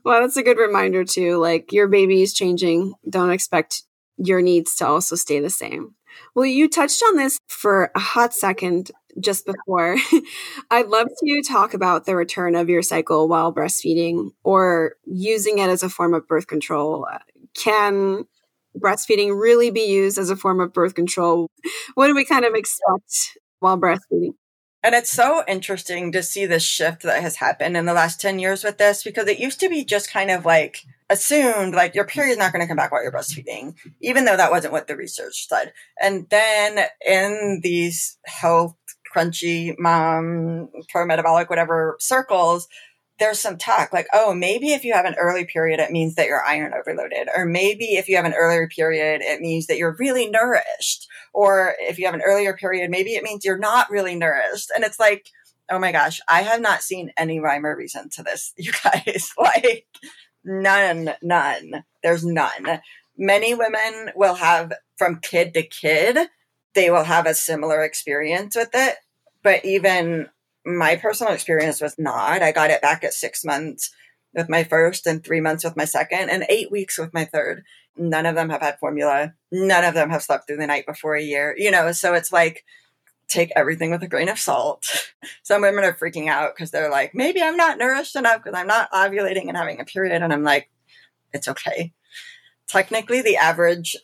well, that's a good reminder too. Like your baby is changing. Don't expect your needs to also stay the same. Well, you touched on this for a hot second just before. I'd love to talk about the return of your cycle while breastfeeding or using it as a form of birth control. Can breastfeeding really be used as a form of birth control? What do we kind of expect while breastfeeding? And it's so interesting to see the shift that has happened in the last 10 years with this because it used to be just kind of like assumed like your period's not going to come back while you're breastfeeding, even though that wasn't what the research said. And then in these health crunchy mom, pro metabolic, whatever circles, there's some talk like, oh, maybe if you have an early period, it means that you're iron overloaded. Or maybe if you have an earlier period, it means that you're really nourished. Or if you have an earlier period, maybe it means you're not really nourished. And it's like, oh my gosh, I have not seen any rhyme or reason to this, you guys. like, none, none. There's none. Many women will have from kid to kid, they will have a similar experience with it. But even my personal experience was not. I got it back at six months with my first and three months with my second and eight weeks with my third. None of them have had formula. None of them have slept through the night before a year, you know, so it's like, take everything with a grain of salt. Some women are freaking out because they're like, maybe I'm not nourished enough because I'm not ovulating and having a period. And I'm like, it's okay. Technically, the average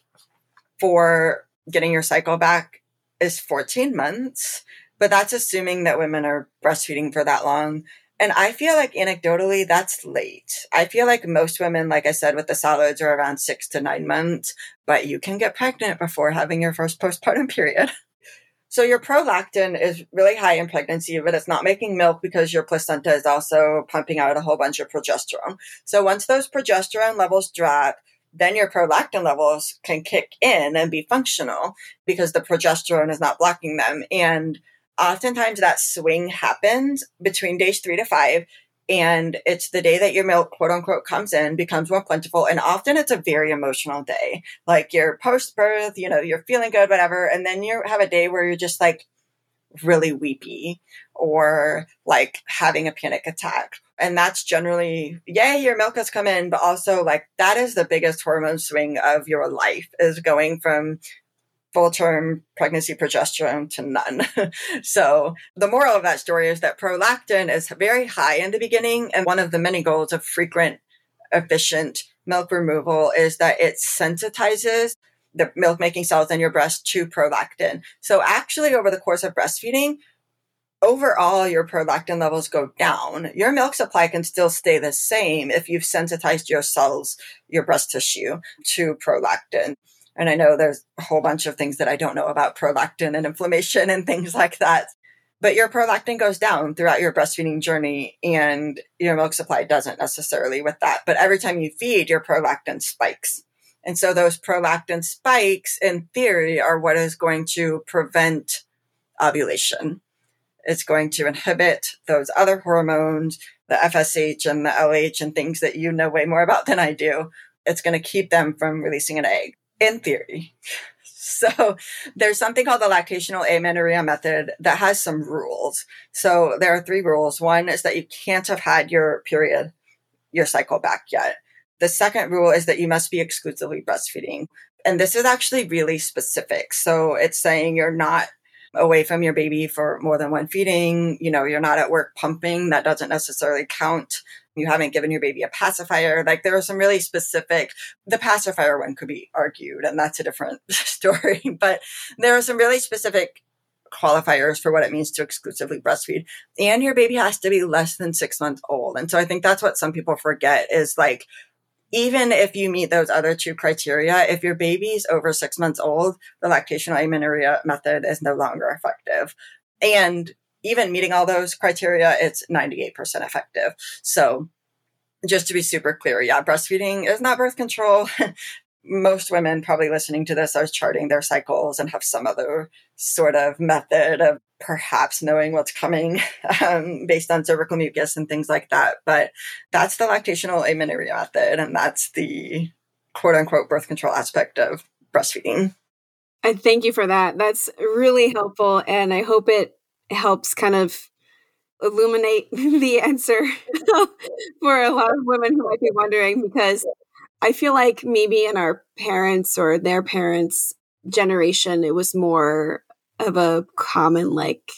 for getting your cycle back is 14 months. But that's assuming that women are breastfeeding for that long. And I feel like anecdotally, that's late. I feel like most women, like I said, with the solids are around six to nine months, but you can get pregnant before having your first postpartum period. So your prolactin is really high in pregnancy, but it's not making milk because your placenta is also pumping out a whole bunch of progesterone. So once those progesterone levels drop, then your prolactin levels can kick in and be functional because the progesterone is not blocking them. And oftentimes that swing happens between days three to five and it's the day that your milk quote unquote comes in becomes more plentiful and often it's a very emotional day. Like you're post birth you know you're feeling good whatever and then you have a day where you're just like really weepy or like having a panic attack. And that's generally yay your milk has come in but also like that is the biggest hormone swing of your life is going from full term pregnancy progesterone to none. so the moral of that story is that prolactin is very high in the beginning. And one of the many goals of frequent, efficient milk removal is that it sensitizes the milk making cells in your breast to prolactin. So actually over the course of breastfeeding, overall your prolactin levels go down. Your milk supply can still stay the same if you've sensitized your cells, your breast tissue to prolactin. And I know there's a whole bunch of things that I don't know about prolactin and inflammation and things like that. But your prolactin goes down throughout your breastfeeding journey and your milk supply doesn't necessarily with that. But every time you feed, your prolactin spikes. And so those prolactin spikes in theory are what is going to prevent ovulation. It's going to inhibit those other hormones, the FSH and the LH and things that you know way more about than I do. It's going to keep them from releasing an egg in theory. So there's something called the lactational amenorrhea method that has some rules. So there are three rules. One is that you can't have had your period, your cycle back yet. The second rule is that you must be exclusively breastfeeding. And this is actually really specific. So it's saying you're not away from your baby for more than one feeding. You know, you're not at work pumping. That doesn't necessarily count. You haven't given your baby a pacifier. Like there are some really specific, the pacifier one could be argued and that's a different story, but there are some really specific qualifiers for what it means to exclusively breastfeed. And your baby has to be less than six months old. And so I think that's what some people forget is like, even if you meet those other two criteria, if your baby's over six months old, the lactational amenorrhea method is no longer effective. And even meeting all those criteria, it's 98% effective. So just to be super clear, yeah, breastfeeding is not birth control. most women probably listening to this are charting their cycles and have some other sort of method of perhaps knowing what's coming um, based on cervical mucus and things like that. But that's the lactational amenorrhea method, and that's the quote unquote birth control aspect of breastfeeding. I thank you for that. That's really helpful, and I hope it helps kind of illuminate the answer for a lot of women who might be wondering because I feel like maybe in our parents or their parents' generation, it was more of a common like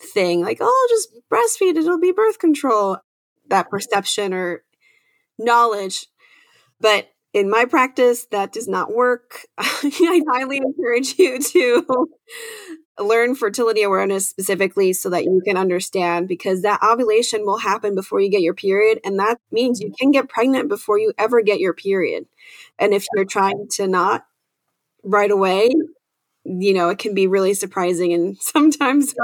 thing, like, oh, just breastfeed, it'll be birth control, that perception or knowledge. But in my practice, that does not work. I highly encourage you to learn fertility awareness specifically so that you can understand because that ovulation will happen before you get your period. And that means you can get pregnant before you ever get your period. And if you're trying to not right away, you know, it can be really surprising and sometimes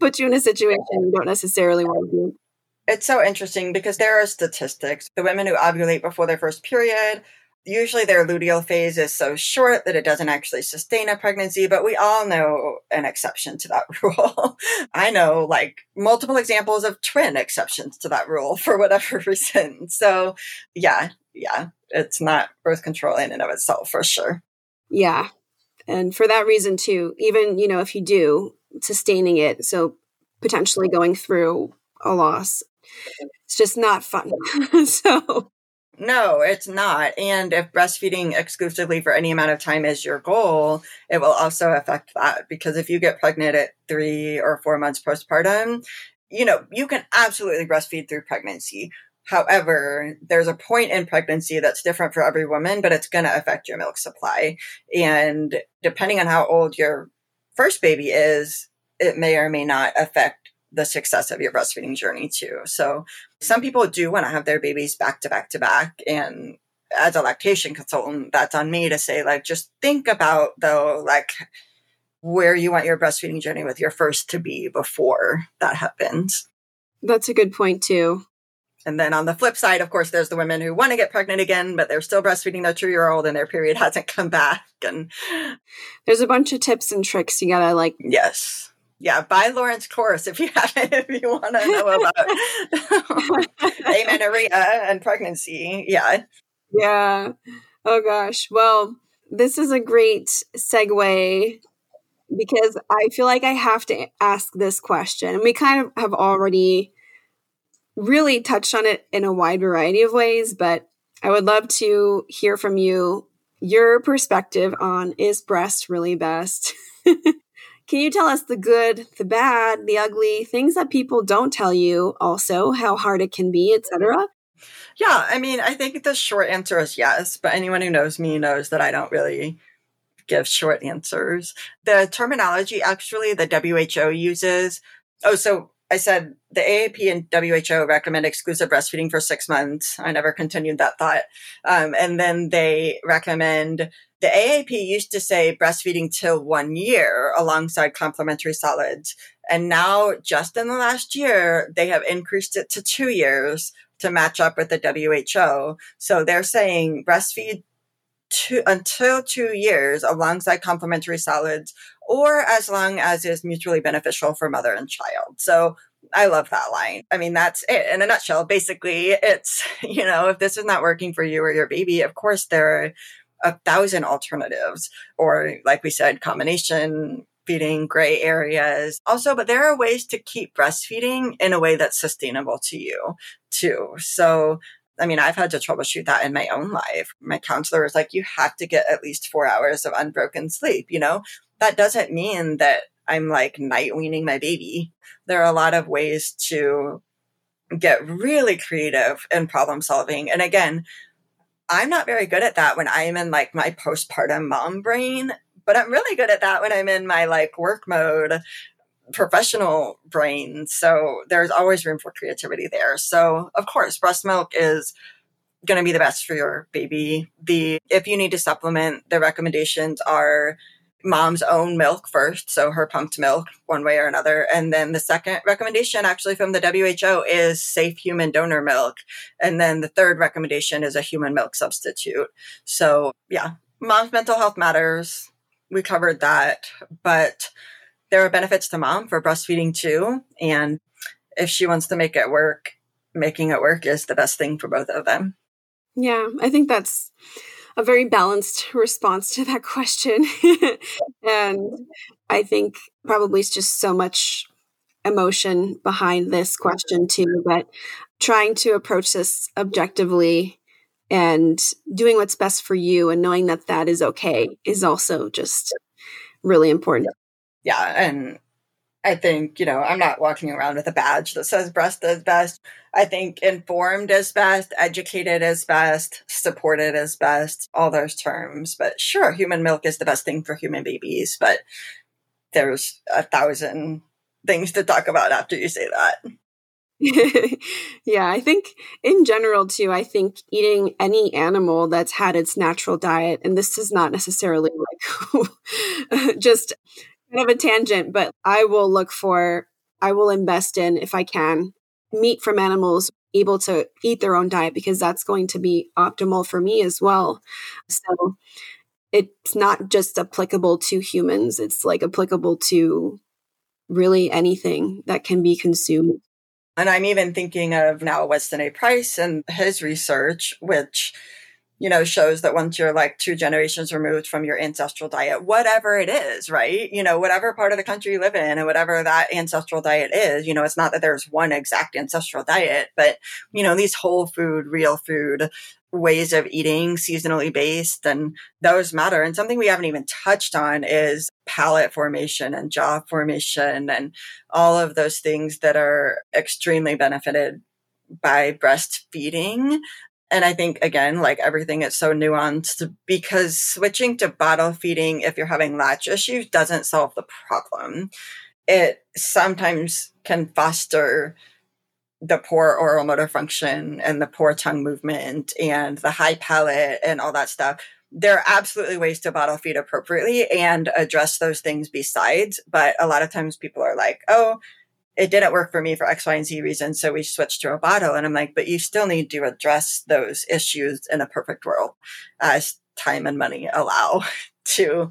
put you in a situation you don't necessarily want to be It's so interesting because there are statistics. The women who ovulate before their first period usually their luteal phase is so short that it doesn't actually sustain a pregnancy, but we all know an exception to that rule. I know like multiple examples of twin exceptions to that rule for whatever reason. So yeah, yeah, it's not birth control in and of itself for sure. Yeah. And for that reason too, even, you know, if you do sustaining it, so potentially going through a loss, it's just not fun. so no, it's not. And if breastfeeding exclusively for any amount of time is your goal, it will also affect that because if you get pregnant at three or four months postpartum, you know, you can absolutely breastfeed through pregnancy. However, there's a point in pregnancy that's different for every woman, but it's going to affect your milk supply. And depending on how old your first baby is, it may or may not affect the success of your breastfeeding journey too. So some people do want to have their babies back to back to back. And as a lactation consultant, that's on me to say, like, just think about though, like, where you want your breastfeeding journey with your first to be before that happens. That's a good point too. And then on the flip side, of course, there's the women who want to get pregnant again, but they're still breastfeeding their two year old and their period hasn't come back. And there's a bunch of tips and tricks you gotta like. Yes yeah, buy Loren's course if you have if you want to know about amenorrhea and pregnancy. Yeah. Yeah. Oh gosh. Well, this is a great segue because I feel like I have to ask this question. And we kind of have already really touched on it in a wide variety of ways, but I would love to hear from you your perspective on is breast really best? Can you tell us the good, the bad, the ugly, things that people don't tell you also, how hard it can be, etc.? Yeah, I mean, I think the short answer is yes, but anyone who knows me knows that I don't really give short answers. The terminology actually the WHO uses, oh, so I said the AAP and WHO recommend exclusive breastfeeding for six months. I never continued that thought. Um, and then they recommend the AAP used to say breastfeeding till one year alongside complementary solids. And now, just in the last year, they have increased it to two years to match up with the WHO. So they're saying breastfeed two, until two years alongside complementary solids or as long as is mutually beneficial for mother and child. So I love that line. I mean, that's it in a nutshell. Basically, it's, you know, if this is not working for you or your baby, of course, there are a thousand alternatives, or like we said, combination feeding, gray areas. Also, but there are ways to keep breastfeeding in a way that's sustainable to you too. So I mean, I've had to troubleshoot that in my own life. My counselor was like, you have to get at least four hours of unbroken sleep, you know? That doesn't mean that I'm like night weaning my baby. There are a lot of ways to get really creative in problem solving. And again, I'm not very good at that when I'm in like my postpartum mom brain, but I'm really good at that when I'm in my like work mode professional brain. So there's always room for creativity there. So of course, breast milk is going to be the best for your baby. The if you need to supplement, the recommendations are mom's own milk first, so her pumped milk, one way or another. And then the second recommendation, actually from the WHO, is safe human donor milk. And then the third recommendation is a human milk substitute. So, yeah, mom's mental health matters. We covered that. But there are benefits to mom for breastfeeding too. And if she wants to make it work, making it work is the best thing for both of them. Yeah, I think that's a very balanced response to that question. and I think probably it's just so much emotion behind this question too, but trying to approach this objectively and doing what's best for you and knowing that that is okay is also just really important. Yeah, and I think, you know, I'm not walking around with a badge that says breast is best. I think informed is best, educated is best, supported is best, all those terms. But sure, human milk is the best thing for human babies, but there's a thousand things to talk about after you say that. yeah, I think in general, too, I think eating any animal that's had its natural diet, and this is not necessarily like just kind of a tangent, but I will look for, I will invest in, if I can, meat from animals able to eat their own diet because that's going to be optimal for me as well. So it's not just applicable to humans, it's like applicable to really anything that can be consumed. And I'm even thinking of now Weston A. Price and his research, which you know, shows that once you're like two generations removed from your ancestral diet, whatever it is, right? You know, whatever part of the country you live in and whatever that ancestral diet is, you know, it's not that there's one exact ancestral diet, but, you know, these whole food, real food ways of eating seasonally based and those matter. And something we haven't even touched on is palate formation and jaw formation and all of those things that are extremely benefited by breastfeeding and I think again, like everything is so nuanced because switching to bottle feeding, if you're having latch issues, doesn't solve the problem. It sometimes can foster the poor oral motor function and the poor tongue movement and the high palate and all that stuff. There are absolutely ways to bottle feed appropriately and address those things besides. But a lot of times people are like, oh, it didn't work for me for X, Y, and Z reasons. So we switched to a bottle. And I'm like, but you still need to address those issues in a perfect world as time and money allow to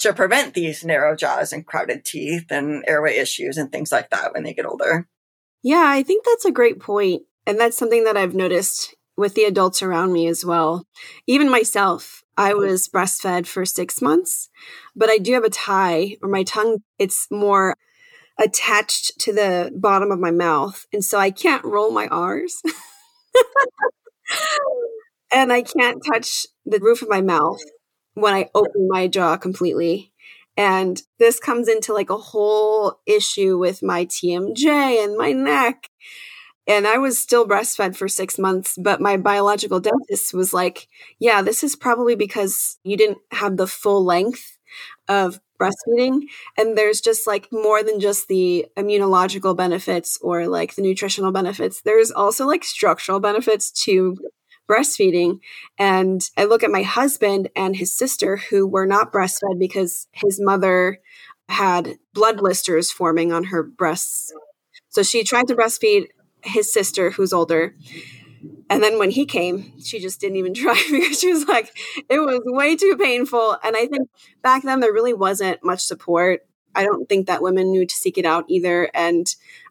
to prevent these narrow jaws and crowded teeth and airway issues and things like that when they get older. Yeah, I think that's a great point. And that's something that I've noticed with the adults around me as well. Even myself, I mm-hmm. was breastfed for six months, but I do have a tie or my tongue, it's more attached to the bottom of my mouth. And so I can't roll my R's. and I can't touch the roof of my mouth when I open my jaw completely. And this comes into like a whole issue with my TMJ and my neck. And I was still breastfed for six months, but my biological dentist was like, yeah, this is probably because you didn't have the full length of breastfeeding and there's just like more than just the immunological benefits or like the nutritional benefits there's also like structural benefits to breastfeeding. And i look at my husband and his sister who were not breastfed because his mother had blood blisters forming on her breasts. So she tried to breastfeed his sister who's older and then when he came, she just didn't even try because she was like, it was way too painful. And I think back then there really wasn't much support. I don't think that women knew to seek it out either. And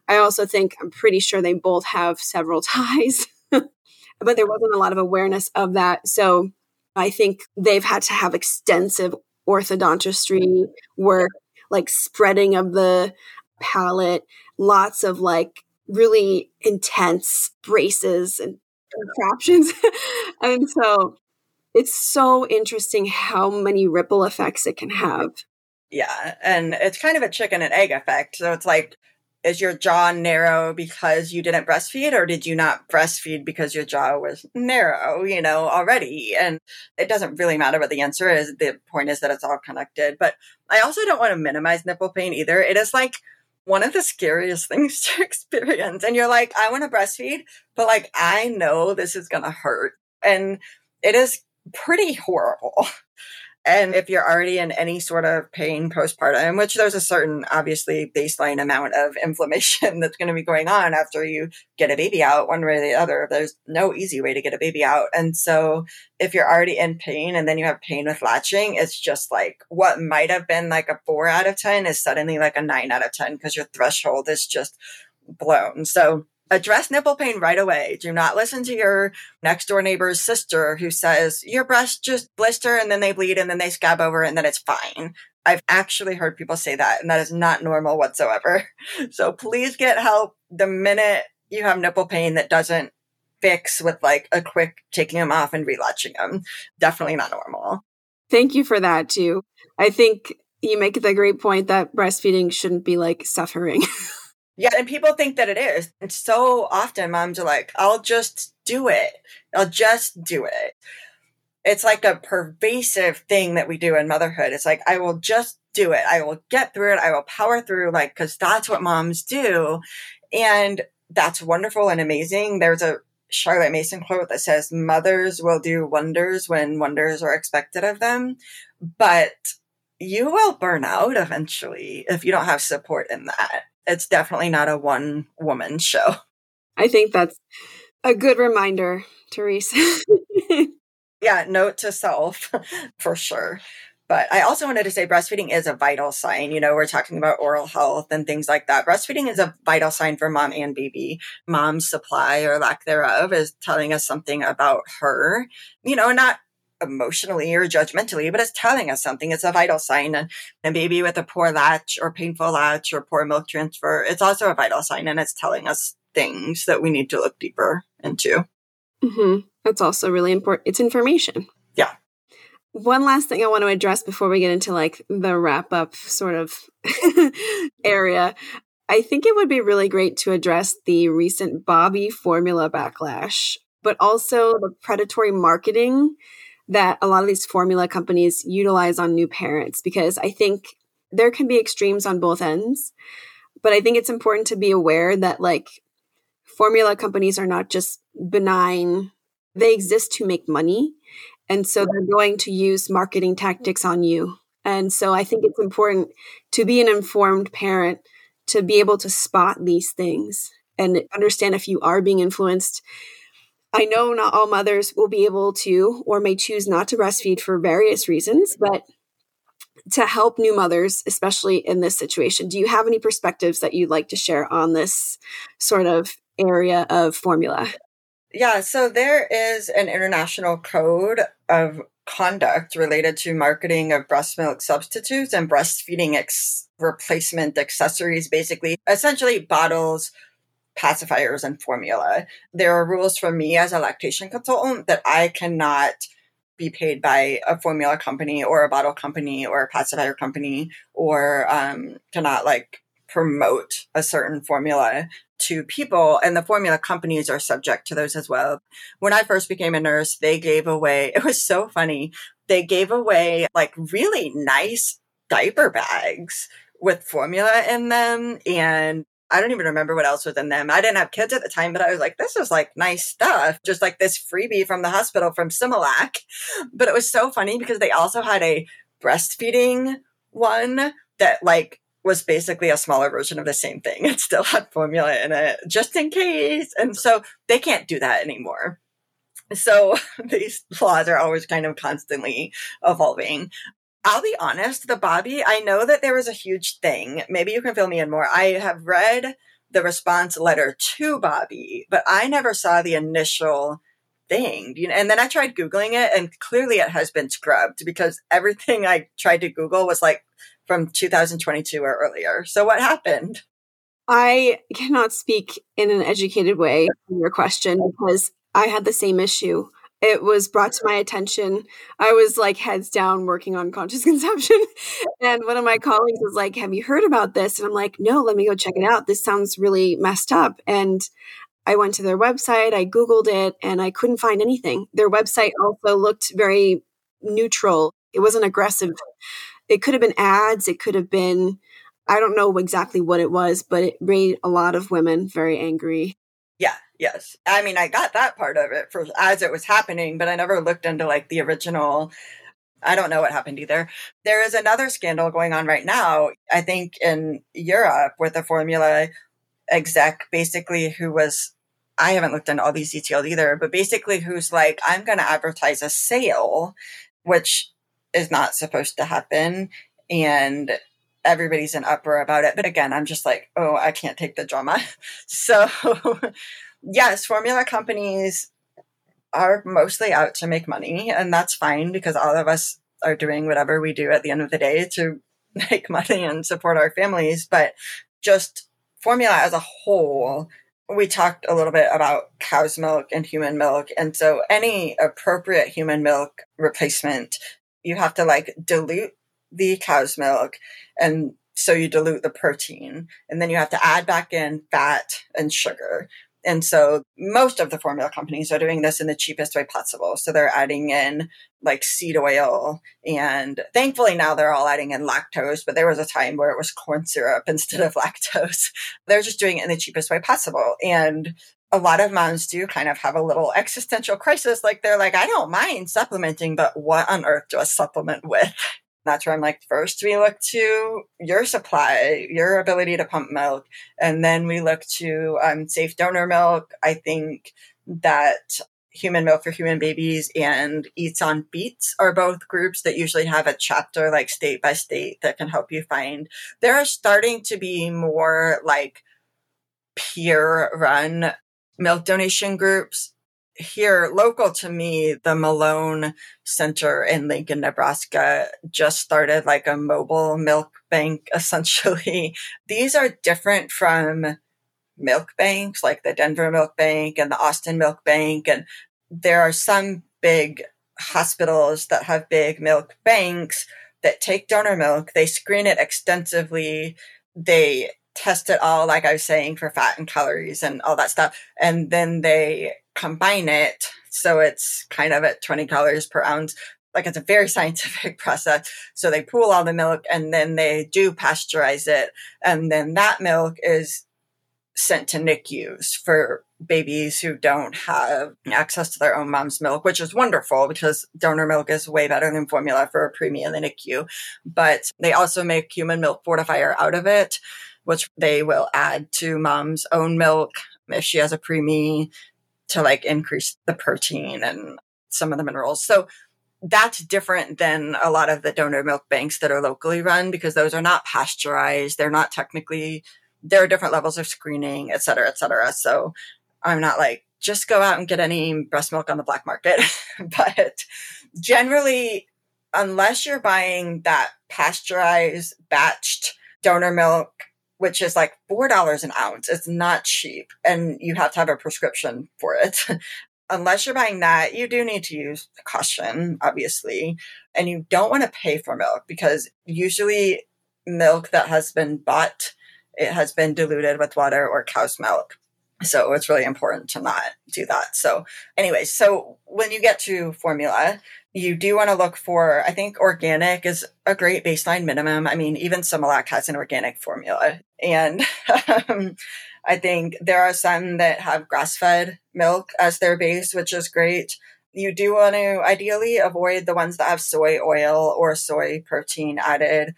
I also think I'm pretty sure they both have several ties, but there wasn't a lot of awareness of that. So I think they've had to have extensive orthodontistry work, like spreading of the palate, lots of like really intense braces and contraptions. and so it's so interesting how many ripple effects it can have. Yeah. And it's kind of a chicken and egg effect. So it's like, is your jaw narrow because you didn't breastfeed or did you not breastfeed because your jaw was narrow, you know, already? And it doesn't really matter what the answer is. The point is that it's all connected. But I also don't want to minimize nipple pain either. It is like one of the scariest things to experience. And you're like, I want to breastfeed, but like, I know this is going to hurt. And it is pretty horrible. And if you're already in any sort of pain postpartum, which there's a certain, obviously, baseline amount of inflammation that's going to be going on after you get a baby out, one way or the other, there's no easy way to get a baby out. And so if you're already in pain and then you have pain with latching, it's just like what might have been like a four out of 10 is suddenly like a nine out of 10 because your threshold is just blown. So address nipple pain right away. Do not listen to your next door neighbor's sister who says your breasts just blister and then they bleed and then they scab over and then it's fine. I've actually heard people say that and that is not normal whatsoever. So please get help the minute you have nipple pain that doesn't fix with like a quick taking them off and relatching them. Definitely not normal. Thank you for that too. I think you make the great point that breastfeeding shouldn't be like suffering. Yeah, and people think that it is. And so often moms are like, I'll just do it. I'll just do it. It's like a pervasive thing that we do in motherhood. It's like, I will just do it. I will get through it. I will power through, like, because that's what moms do. And that's wonderful and amazing. There's a Charlotte Mason quote that says, Mothers will do wonders when wonders are expected of them. But you will burn out eventually if you don't have support in that it's definitely not a one woman show. I think that's a good reminder, Teresa. yeah, note to self for sure. But I also wanted to say breastfeeding is a vital sign. You know, we're talking about oral health and things like that. Breastfeeding is a vital sign for mom and baby. Mom's supply or lack thereof is telling us something about her, you know, not emotionally or judgmentally, but it's telling us something. It's a vital sign. And a baby with a poor latch or painful latch or poor milk transfer, it's also a vital sign and it's telling us things that we need to look deeper into. Mm-hmm. That's also really important. It's information. Yeah. One last thing I want to address before we get into like the wrap up sort of area. I think it would be really great to address the recent Bobbie formula backlash, but also the predatory marketing that a lot of these formula companies utilize on new parents because I think there can be extremes on both ends. But I think it's important to be aware that like formula companies are not just benign, they exist to make money. And so they're going to use marketing tactics on you. And so I think it's important to be an informed parent to be able to spot these things and understand if you are being influenced I know not all mothers will be able to or may choose not to breastfeed for various reasons, but to help new mothers, especially in this situation, do you have any perspectives that you'd like to share on this sort of area of formula? Yeah, so there is an international code of conduct related to marketing of breast milk substitutes and breastfeeding ex- replacement accessories, basically, essentially bottles pacifiers and formula. There are rules for me as a lactation consultant that I cannot be paid by a formula company or a bottle company or a pacifier company or um, cannot like promote a certain formula to people and the formula companies are subject to those as well. When I first became a nurse, they gave away, it was so funny. They gave away like really nice diaper bags with formula in them and I don't even remember what else was in them. I didn't have kids at the time, but I was like, this is like nice stuff. Just like this freebie from the hospital from Similac. But it was so funny because they also had a breastfeeding one that like was basically a smaller version of the same thing. It still had formula in it just in case. And so they can't do that anymore. So these laws are always kind of constantly evolving. I'll be honest, the Bobbie, I know that there was a huge thing. Maybe you can fill me in more. I have read the response letter to Bobbie, but I never saw the initial thing. You know, and then I tried Googling it and clearly it has been scrubbed because everything I tried to Google was like from 2022 or earlier. So what happened? I cannot speak in an educated way on your question because I had the same issue. It was brought to my attention. I was like heads down working on conscious conception. and one of my colleagues was like, Have you heard about this? And I'm like, No, let me go check it out. This sounds really messed up. And I went to their website, I Googled it, and I couldn't find anything. Their website also looked very neutral, it wasn't aggressive. It could have been ads, it could have been, I don't know exactly what it was, but it made a lot of women very angry. Yes. I mean, I got that part of it for as it was happening, but I never looked into like the original I don't know what happened either. There is another scandal going on right now, I think in Europe with a formula exec basically who was I haven't looked into all these details either, but basically who's like, I'm going to advertise a sale, which is not supposed to happen. And everybody's in uproar about it. But again, I'm just like, oh, I can't take the drama. So, yes, formula companies are mostly out to make money, and that's fine because all of us are doing whatever we do at the end of the day to make money and support our families. But just formula as a whole we talked a little bit about cow's milk and human milk. And so any appropriate human milk replacement, you have to like dilute the cow's milk. And so you dilute the protein and then you have to add back in fat and sugar. And so most of the formula companies are doing this in the cheapest way possible. So they're adding in like seed oil and thankfully now they're all adding in lactose, but there was a time where it was corn syrup instead of lactose. They're just doing it in the cheapest way possible. And a lot of moms do kind of have a little existential crisis. Like they're like, I don't mind supplementing, but what on earth do I supplement with? That's where I'm like, first we look to your supply, your ability to pump milk, and then we look to um, safe donor milk. I think that Human Milk for Human Babies and Eats on Feets are both groups that usually have a chapter like state by state that can help you find. There are starting to be more like peer run milk donation groups here local to me, the Malone Center in Lincoln, Nebraska just started like a mobile milk bank essentially. These are different from milk banks like the Denver Milk Bank and the Austin Milk Bank. And there are some big hospitals that have big milk banks that take donor milk. They screen it extensively. They test it all, like I was saying, for fat and calories and all that stuff. And then they combine it so it's kind of at 20 calories per ounce. Like it's a very scientific process. So they pool all the milk and then they do pasteurize it. And then that milk is sent to NICUs for babies who don't have access to their own mom's milk, which is wonderful because donor milk is way better than formula for a preemie in the NICU. But they also make human milk fortifier out of it, which they will add to mom's own milk if she has a preemie to like increase the protein and some of the minerals. So that's different than a lot of the donor milk banks that are locally run because those are not pasteurized. They're not technically there are different levels of screening, et cetera, et cetera. So I'm not like, just go out and get any breast milk on the black market. but generally, unless you're buying that pasteurized, batched donor milk, which is like $4 an ounce, it's not cheap. And you have to have a prescription for it. unless you're buying that, you do need to use caution, obviously. And you don't want to pay for milk because usually milk that has been bought it has been diluted with water or cow's milk. So it's really important to not do that. So, anyways, so when you get to formula, you do want to look for, I think organic is a great baseline minimum. I mean, even Similac has an organic formula. And um, I think there are some that have grass fed milk as their base, which is great. You do want to ideally avoid the ones that have soy oil or soy protein added.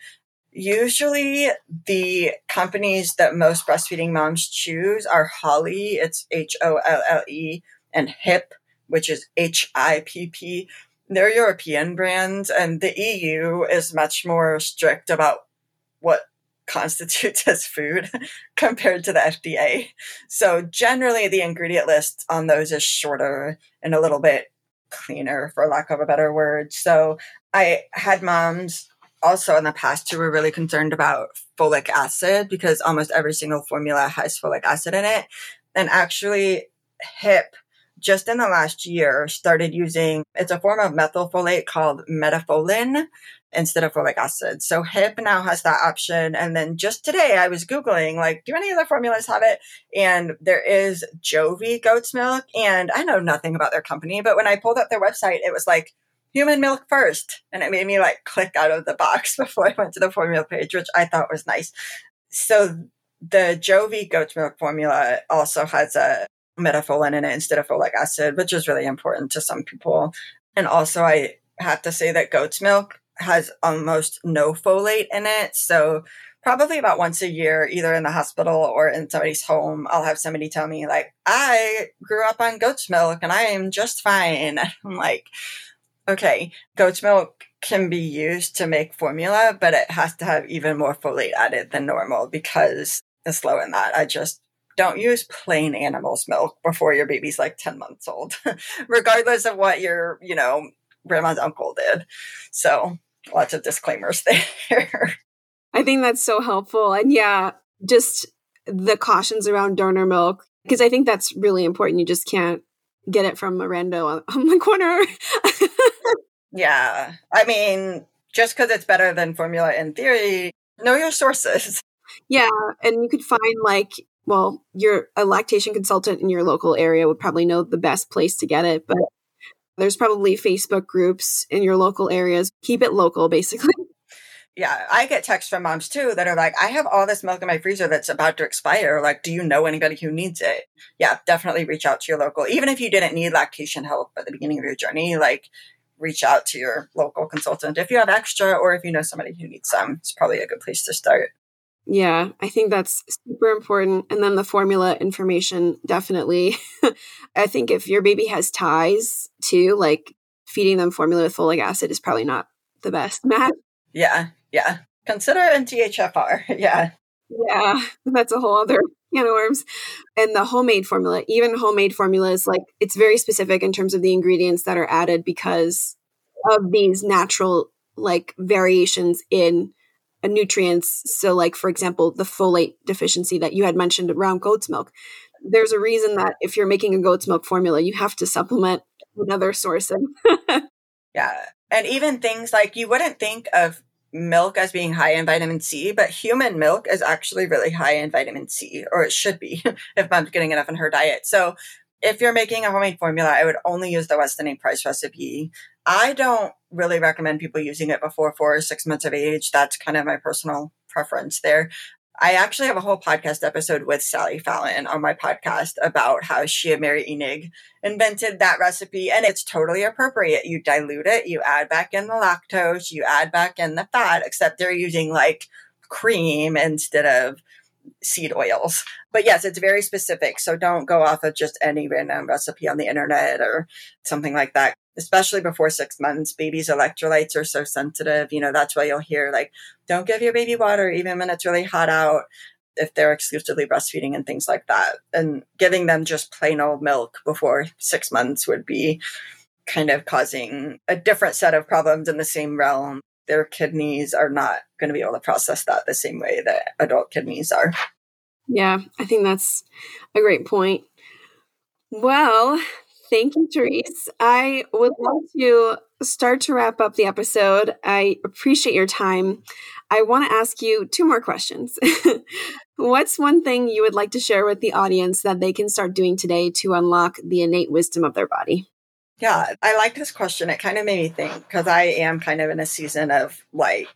Usually, the companies that most breastfeeding moms choose are Holle, it's H O L L E, and HiPP, which is H I P P. They're European brands, and the EU is much more strict about what constitutes as food compared to the FDA. So, generally, the ingredient list on those is shorter and a little bit cleaner, for lack of a better word. So, I had moms also in the past who were really concerned about folic acid because almost every single formula has folic acid in it. And actually, HiPP just in the last year started using it's a form of methylfolate called metafolin instead of folic acid. So HiPP now has that option. And then just today I was Googling, like, do any other formulas have it? And there is Jovie goat's milk. And I know nothing about their company, but when I pulled up their website, it was like human milk first. And it made me like click out of the box before I went to the formula page, which I thought was nice. So the Jovie goat's milk formula also has a metafolin in it instead of folic acid, which is really important to some people. And also I have to say that goat's milk has almost no folate in it. So probably about once a year, either in the hospital or in somebody's home, I'll have somebody tell me like, I grew up on goat's milk and I am just fine. I'm like, okay, goat's milk can be used to make formula, but it has to have even more folate added than normal because it's low in that. I just don't use plain animal's milk before your baby's like 10 months old, regardless of what your, you know, grandma's uncle did. So lots of disclaimers there. I think that's so helpful. And yeah, just the cautions around donor milk, because I think that's really important. You just can't get it from a rando on, on the corner. Yeah. I mean, just because it's better than formula in theory, know your sources. Yeah. And you could find like, well, your a lactation consultant in your local area would probably know the best place to get it, but there's probably Facebook groups in your local areas. Keep it local, basically. Yeah, I get texts from moms too that are like, I have all this milk in my freezer that's about to expire. Like, do you know anybody who needs it? Yeah, definitely reach out to your local. Even if you didn't need lactation help at the beginning of your journey, like, reach out to your local consultant. If you have extra or if you know somebody who needs some, it's probably a good place to start. Yeah, I think that's super important. And then the formula information, definitely. I think if your baby has ties too, like feeding them formula with folic acid is probably not the best match. Yeah, yeah. Consider MTHFR. Yeah. Yeah, that's a whole other can of worms. And the homemade formula, even homemade formulas, like it's very specific in terms of the ingredients that are added because of these natural like variations in uh, nutrients. So, like, for example, the folate deficiency that you had mentioned around goat's milk. There's a reason that if you're making a goat's milk formula, you have to supplement another source. yeah. And even things like you wouldn't think of milk as being high in vitamin C, but human milk is actually really high in vitamin C, or it should be if mom's getting enough in her diet. So if you're making a homemade formula, I would only use the Weston A. Price recipe. I don't really recommend people using it before four or six months of age. That's kind of my personal preference there. I actually have a whole podcast episode with Sally Fallon on my podcast about how she and Mary Enig invented that recipe and it's totally appropriate. You dilute it, you add back in the lactose, you add back in the fat, except they're using like cream instead of seed oils. But yes, it's very specific. So don't go off of just any random recipe on the internet or something like that. Especially before six months, babies' electrolytes are so sensitive. You know, that's why you'll hear like, don't give your baby water even when it's really hot out if they're exclusively breastfeeding and things like that. And giving them just plain old milk before six months would be kind of causing a different set of problems in the same realm their kidneys are not going to be able to process that the same way that adult kidneys are. Yeah, I think that's a great point. Well, thank you, Therese. I would love to start to wrap up the episode. I appreciate your time. I want to ask you two more questions. What's one thing you would like to share with the audience that they can start doing today to unlock the innate wisdom of their body? Yeah, I like this question. It kind of made me think because I am kind of in a season of like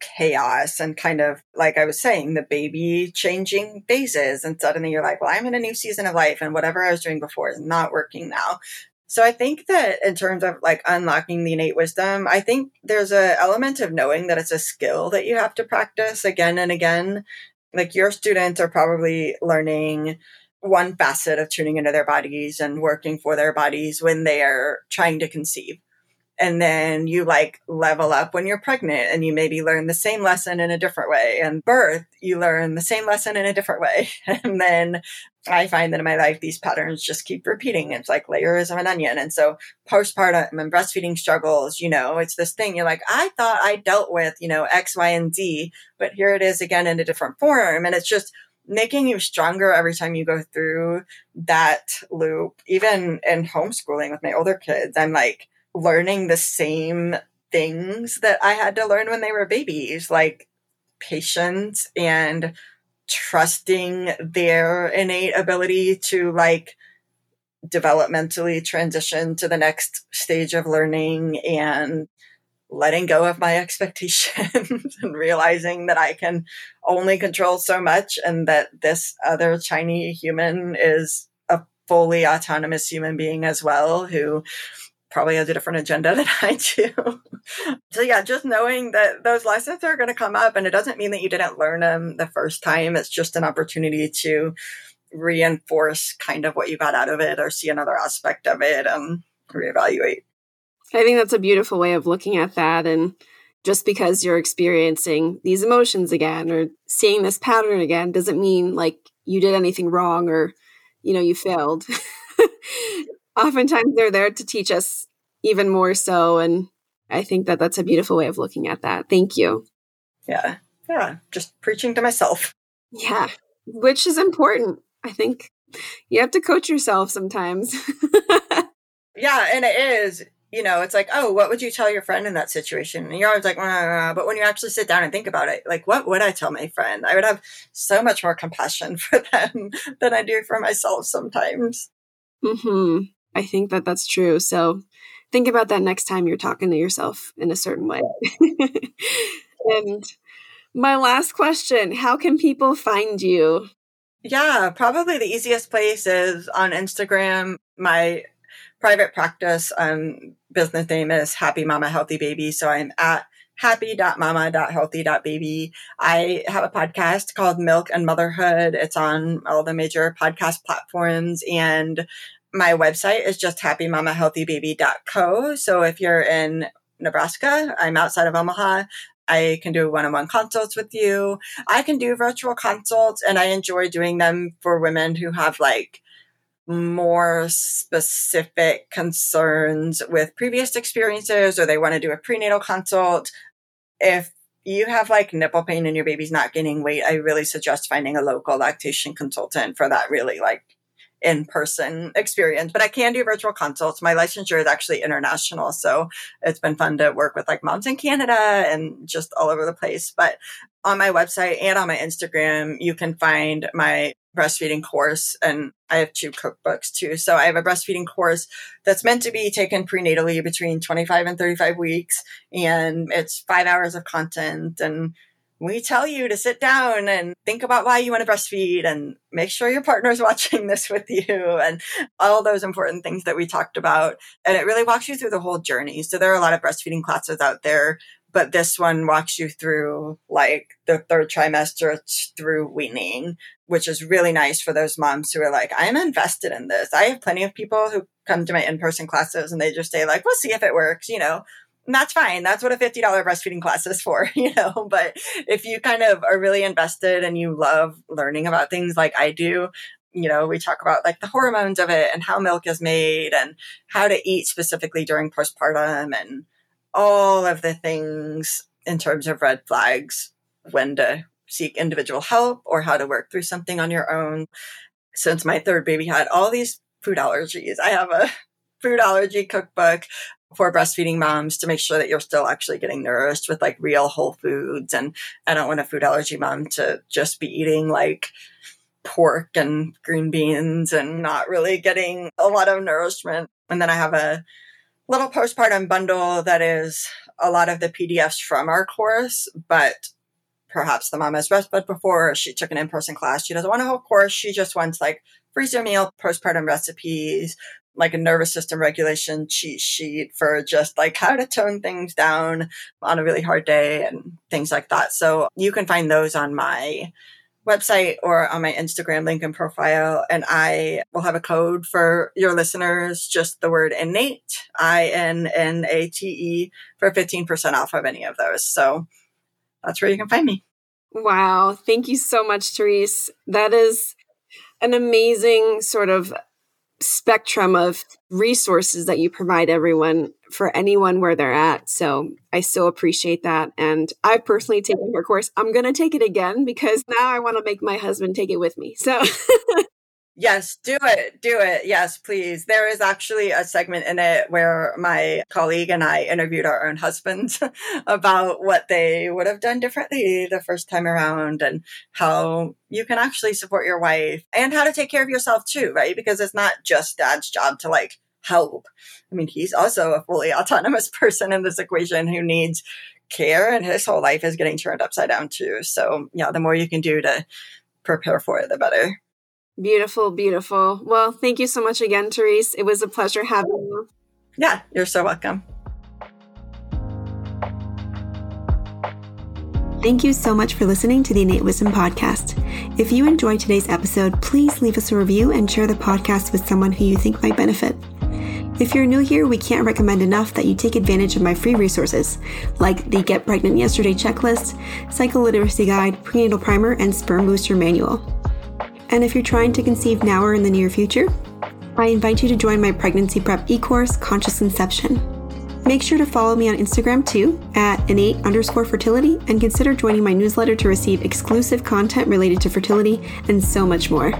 chaos and kind of like I was saying, the baby changing phases. And suddenly you're like, well, I'm in a new season of life and whatever I was doing before is not working now. So I think that in terms of like unlocking the innate wisdom, I think there's a element of knowing that it's a skill that you have to practice again and again. Like your students are probably learning one facet of tuning into their bodies and working for their bodies when they are trying to conceive. And then you like level up when you're pregnant and you maybe learn the same lesson in a different way. And birth, you learn the same lesson in a different way. and then I find that in my life, these patterns just keep repeating. It's like layers of an onion. And so postpartum and breastfeeding struggles, you know, it's this thing you're like, I thought I dealt with, you know, X, Y, and Z, but here it is again in a different form. And it's just making you stronger every time you go through that loop. Even in homeschooling with my older kids, I'm like learning the same things that I had to learn when they were babies, like patience and trusting their innate ability to like developmentally transition to the next stage of learning and letting go of my expectations and realizing that I can only control so much and that this other tiny human is a fully autonomous human being as well who probably has a different agenda than I do. so yeah, just knowing that those lessons are going to come up and it doesn't mean that you didn't learn them the first time. It's just an opportunity to reinforce kind of what you got out of it or see another aspect of it and reevaluate. I think that's a beautiful way of looking at that. And just because you're experiencing these emotions again or seeing this pattern again doesn't mean like you did anything wrong or, you know, you failed. Oftentimes they're there to teach us even more so. And I think that that's a beautiful way of looking at that. Thank you. Yeah. Yeah. Just preaching to myself. Yeah. Which is important. I think you have to coach yourself sometimes. yeah. And it is you know, it's like, oh, what would you tell your friend in that situation? And you're always like, but when you actually sit down and think about it, like, what would I tell my friend? I would have so much more compassion for them than I do for myself sometimes. Hmm. I think that that's true. So think about that next time you're talking to yourself in a certain way. and my last question: How can people find you? Yeah, probably the easiest place is on Instagram. My private practice um, business name is Happy Mama Healthy Baby. So I'm at happy.mama.healthy.baby. I have a podcast called Milk and Motherhood. It's on all the major podcast platforms and my website is just happymamahealthybaby.co. So if you're in Nebraska, I'm outside of Omaha. I can do one-on-one consults with you. I can do virtual consults and I enjoy doing them for women who have like more specific concerns with previous experiences or they want to do a prenatal consult, if you have like nipple pain and your baby's not gaining weight, I really suggest finding a local lactation consultant for that really like in person experience, but I can do virtual consults. My licensure is actually international. So it's been fun to work with like moms in Canada and just all over the place. But on my website and on my Instagram, you can find my breastfeeding course and I have two cookbooks too. So I have a breastfeeding course that's meant to be taken prenatally between 25 and 35 weeks. And it's five hours of content and we tell you to sit down and think about why you want to breastfeed and make sure your partner's watching this with you and all those important things that we talked about. And it really walks you through the whole journey. So there are a lot of breastfeeding classes out there, but this one walks you through like the third trimester through weaning, which is really nice for those moms who are like, I'm invested in this. I have plenty of people who come to my in-person classes and they just say like, we'll see if it works, you know, that's fine. That's what a $50 breastfeeding class is for, you know. But if you kind of are really invested and you love learning about things like I do, you know, we talk about like the hormones of it and how milk is made and how to eat specifically during postpartum and all of the things in terms of red flags when to seek individual help or how to work through something on your own. Since my third baby had all these food allergies, I have a food allergy cookbook for breastfeeding moms to make sure that you're still actually getting nourished with like real whole foods. And I don't want a food allergy mom to just be eating like pork and green beans and not really getting a lot of nourishment. And then I have a little postpartum bundle that is a lot of the PDFs from our course, but perhaps the mom has breastfed before, she took an in-person class. She doesn't want a whole course. She just wants like freezer meal, postpartum recipes, like a nervous system regulation cheat sheet for just like how to tone things down on a really hard day and things like that. So you can find those on my website or on my Instagram link and profile. And I will have a code for your listeners, just the word innate, I N N A T E, for 15% off of any of those. So that's where you can find me. Wow. Thank you so much, Therese. That is an amazing sort of spectrum of resources that you provide everyone for anyone where they're at. So I so appreciate that. And I've personally taken your course. I'm going to take it again because now I want to make my husband take it with me. So Yes, do it. Do it. Yes, please. There is actually a segment in it where my colleague and I interviewed our own husbands about what they would have done differently the first time around and how you can actually support your wife and how to take care of yourself too, right? Because it's not just dad's job to like help. I mean, he's also a fully autonomous person in this equation who needs care and his whole life is getting turned upside down too. So, yeah, the more you can do to prepare for it, the better. Beautiful, beautiful. Well, thank you so much again, Therese. It was a pleasure having you. Yeah, you're so welcome. Thank you so much for listening to the Innate Wisdom Podcast. If you enjoyed today's episode, please leave us a review and share the podcast with someone who you think might benefit. If you're new here, we can't recommend enough that you take advantage of my free resources, like the Get Pregnant Yesterday checklist, Cycle Literacy Guide, Prenatal Primer, and Sperm Booster Manual. And if you're trying to conceive now or in the near future, I invite you to join my pregnancy prep e-course, Conscious Inception. Make sure to follow me on Instagram too, at innate underscore fertility, and consider joining my newsletter to receive exclusive content related to fertility and so much more.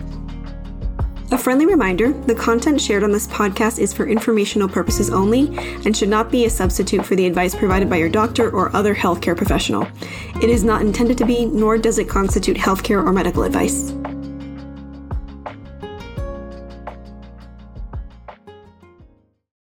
A friendly reminder the content shared on this podcast is for informational purposes only and should not be a substitute for the advice provided by your doctor or other healthcare professional. It is not intended to be, nor does it constitute healthcare or medical advice.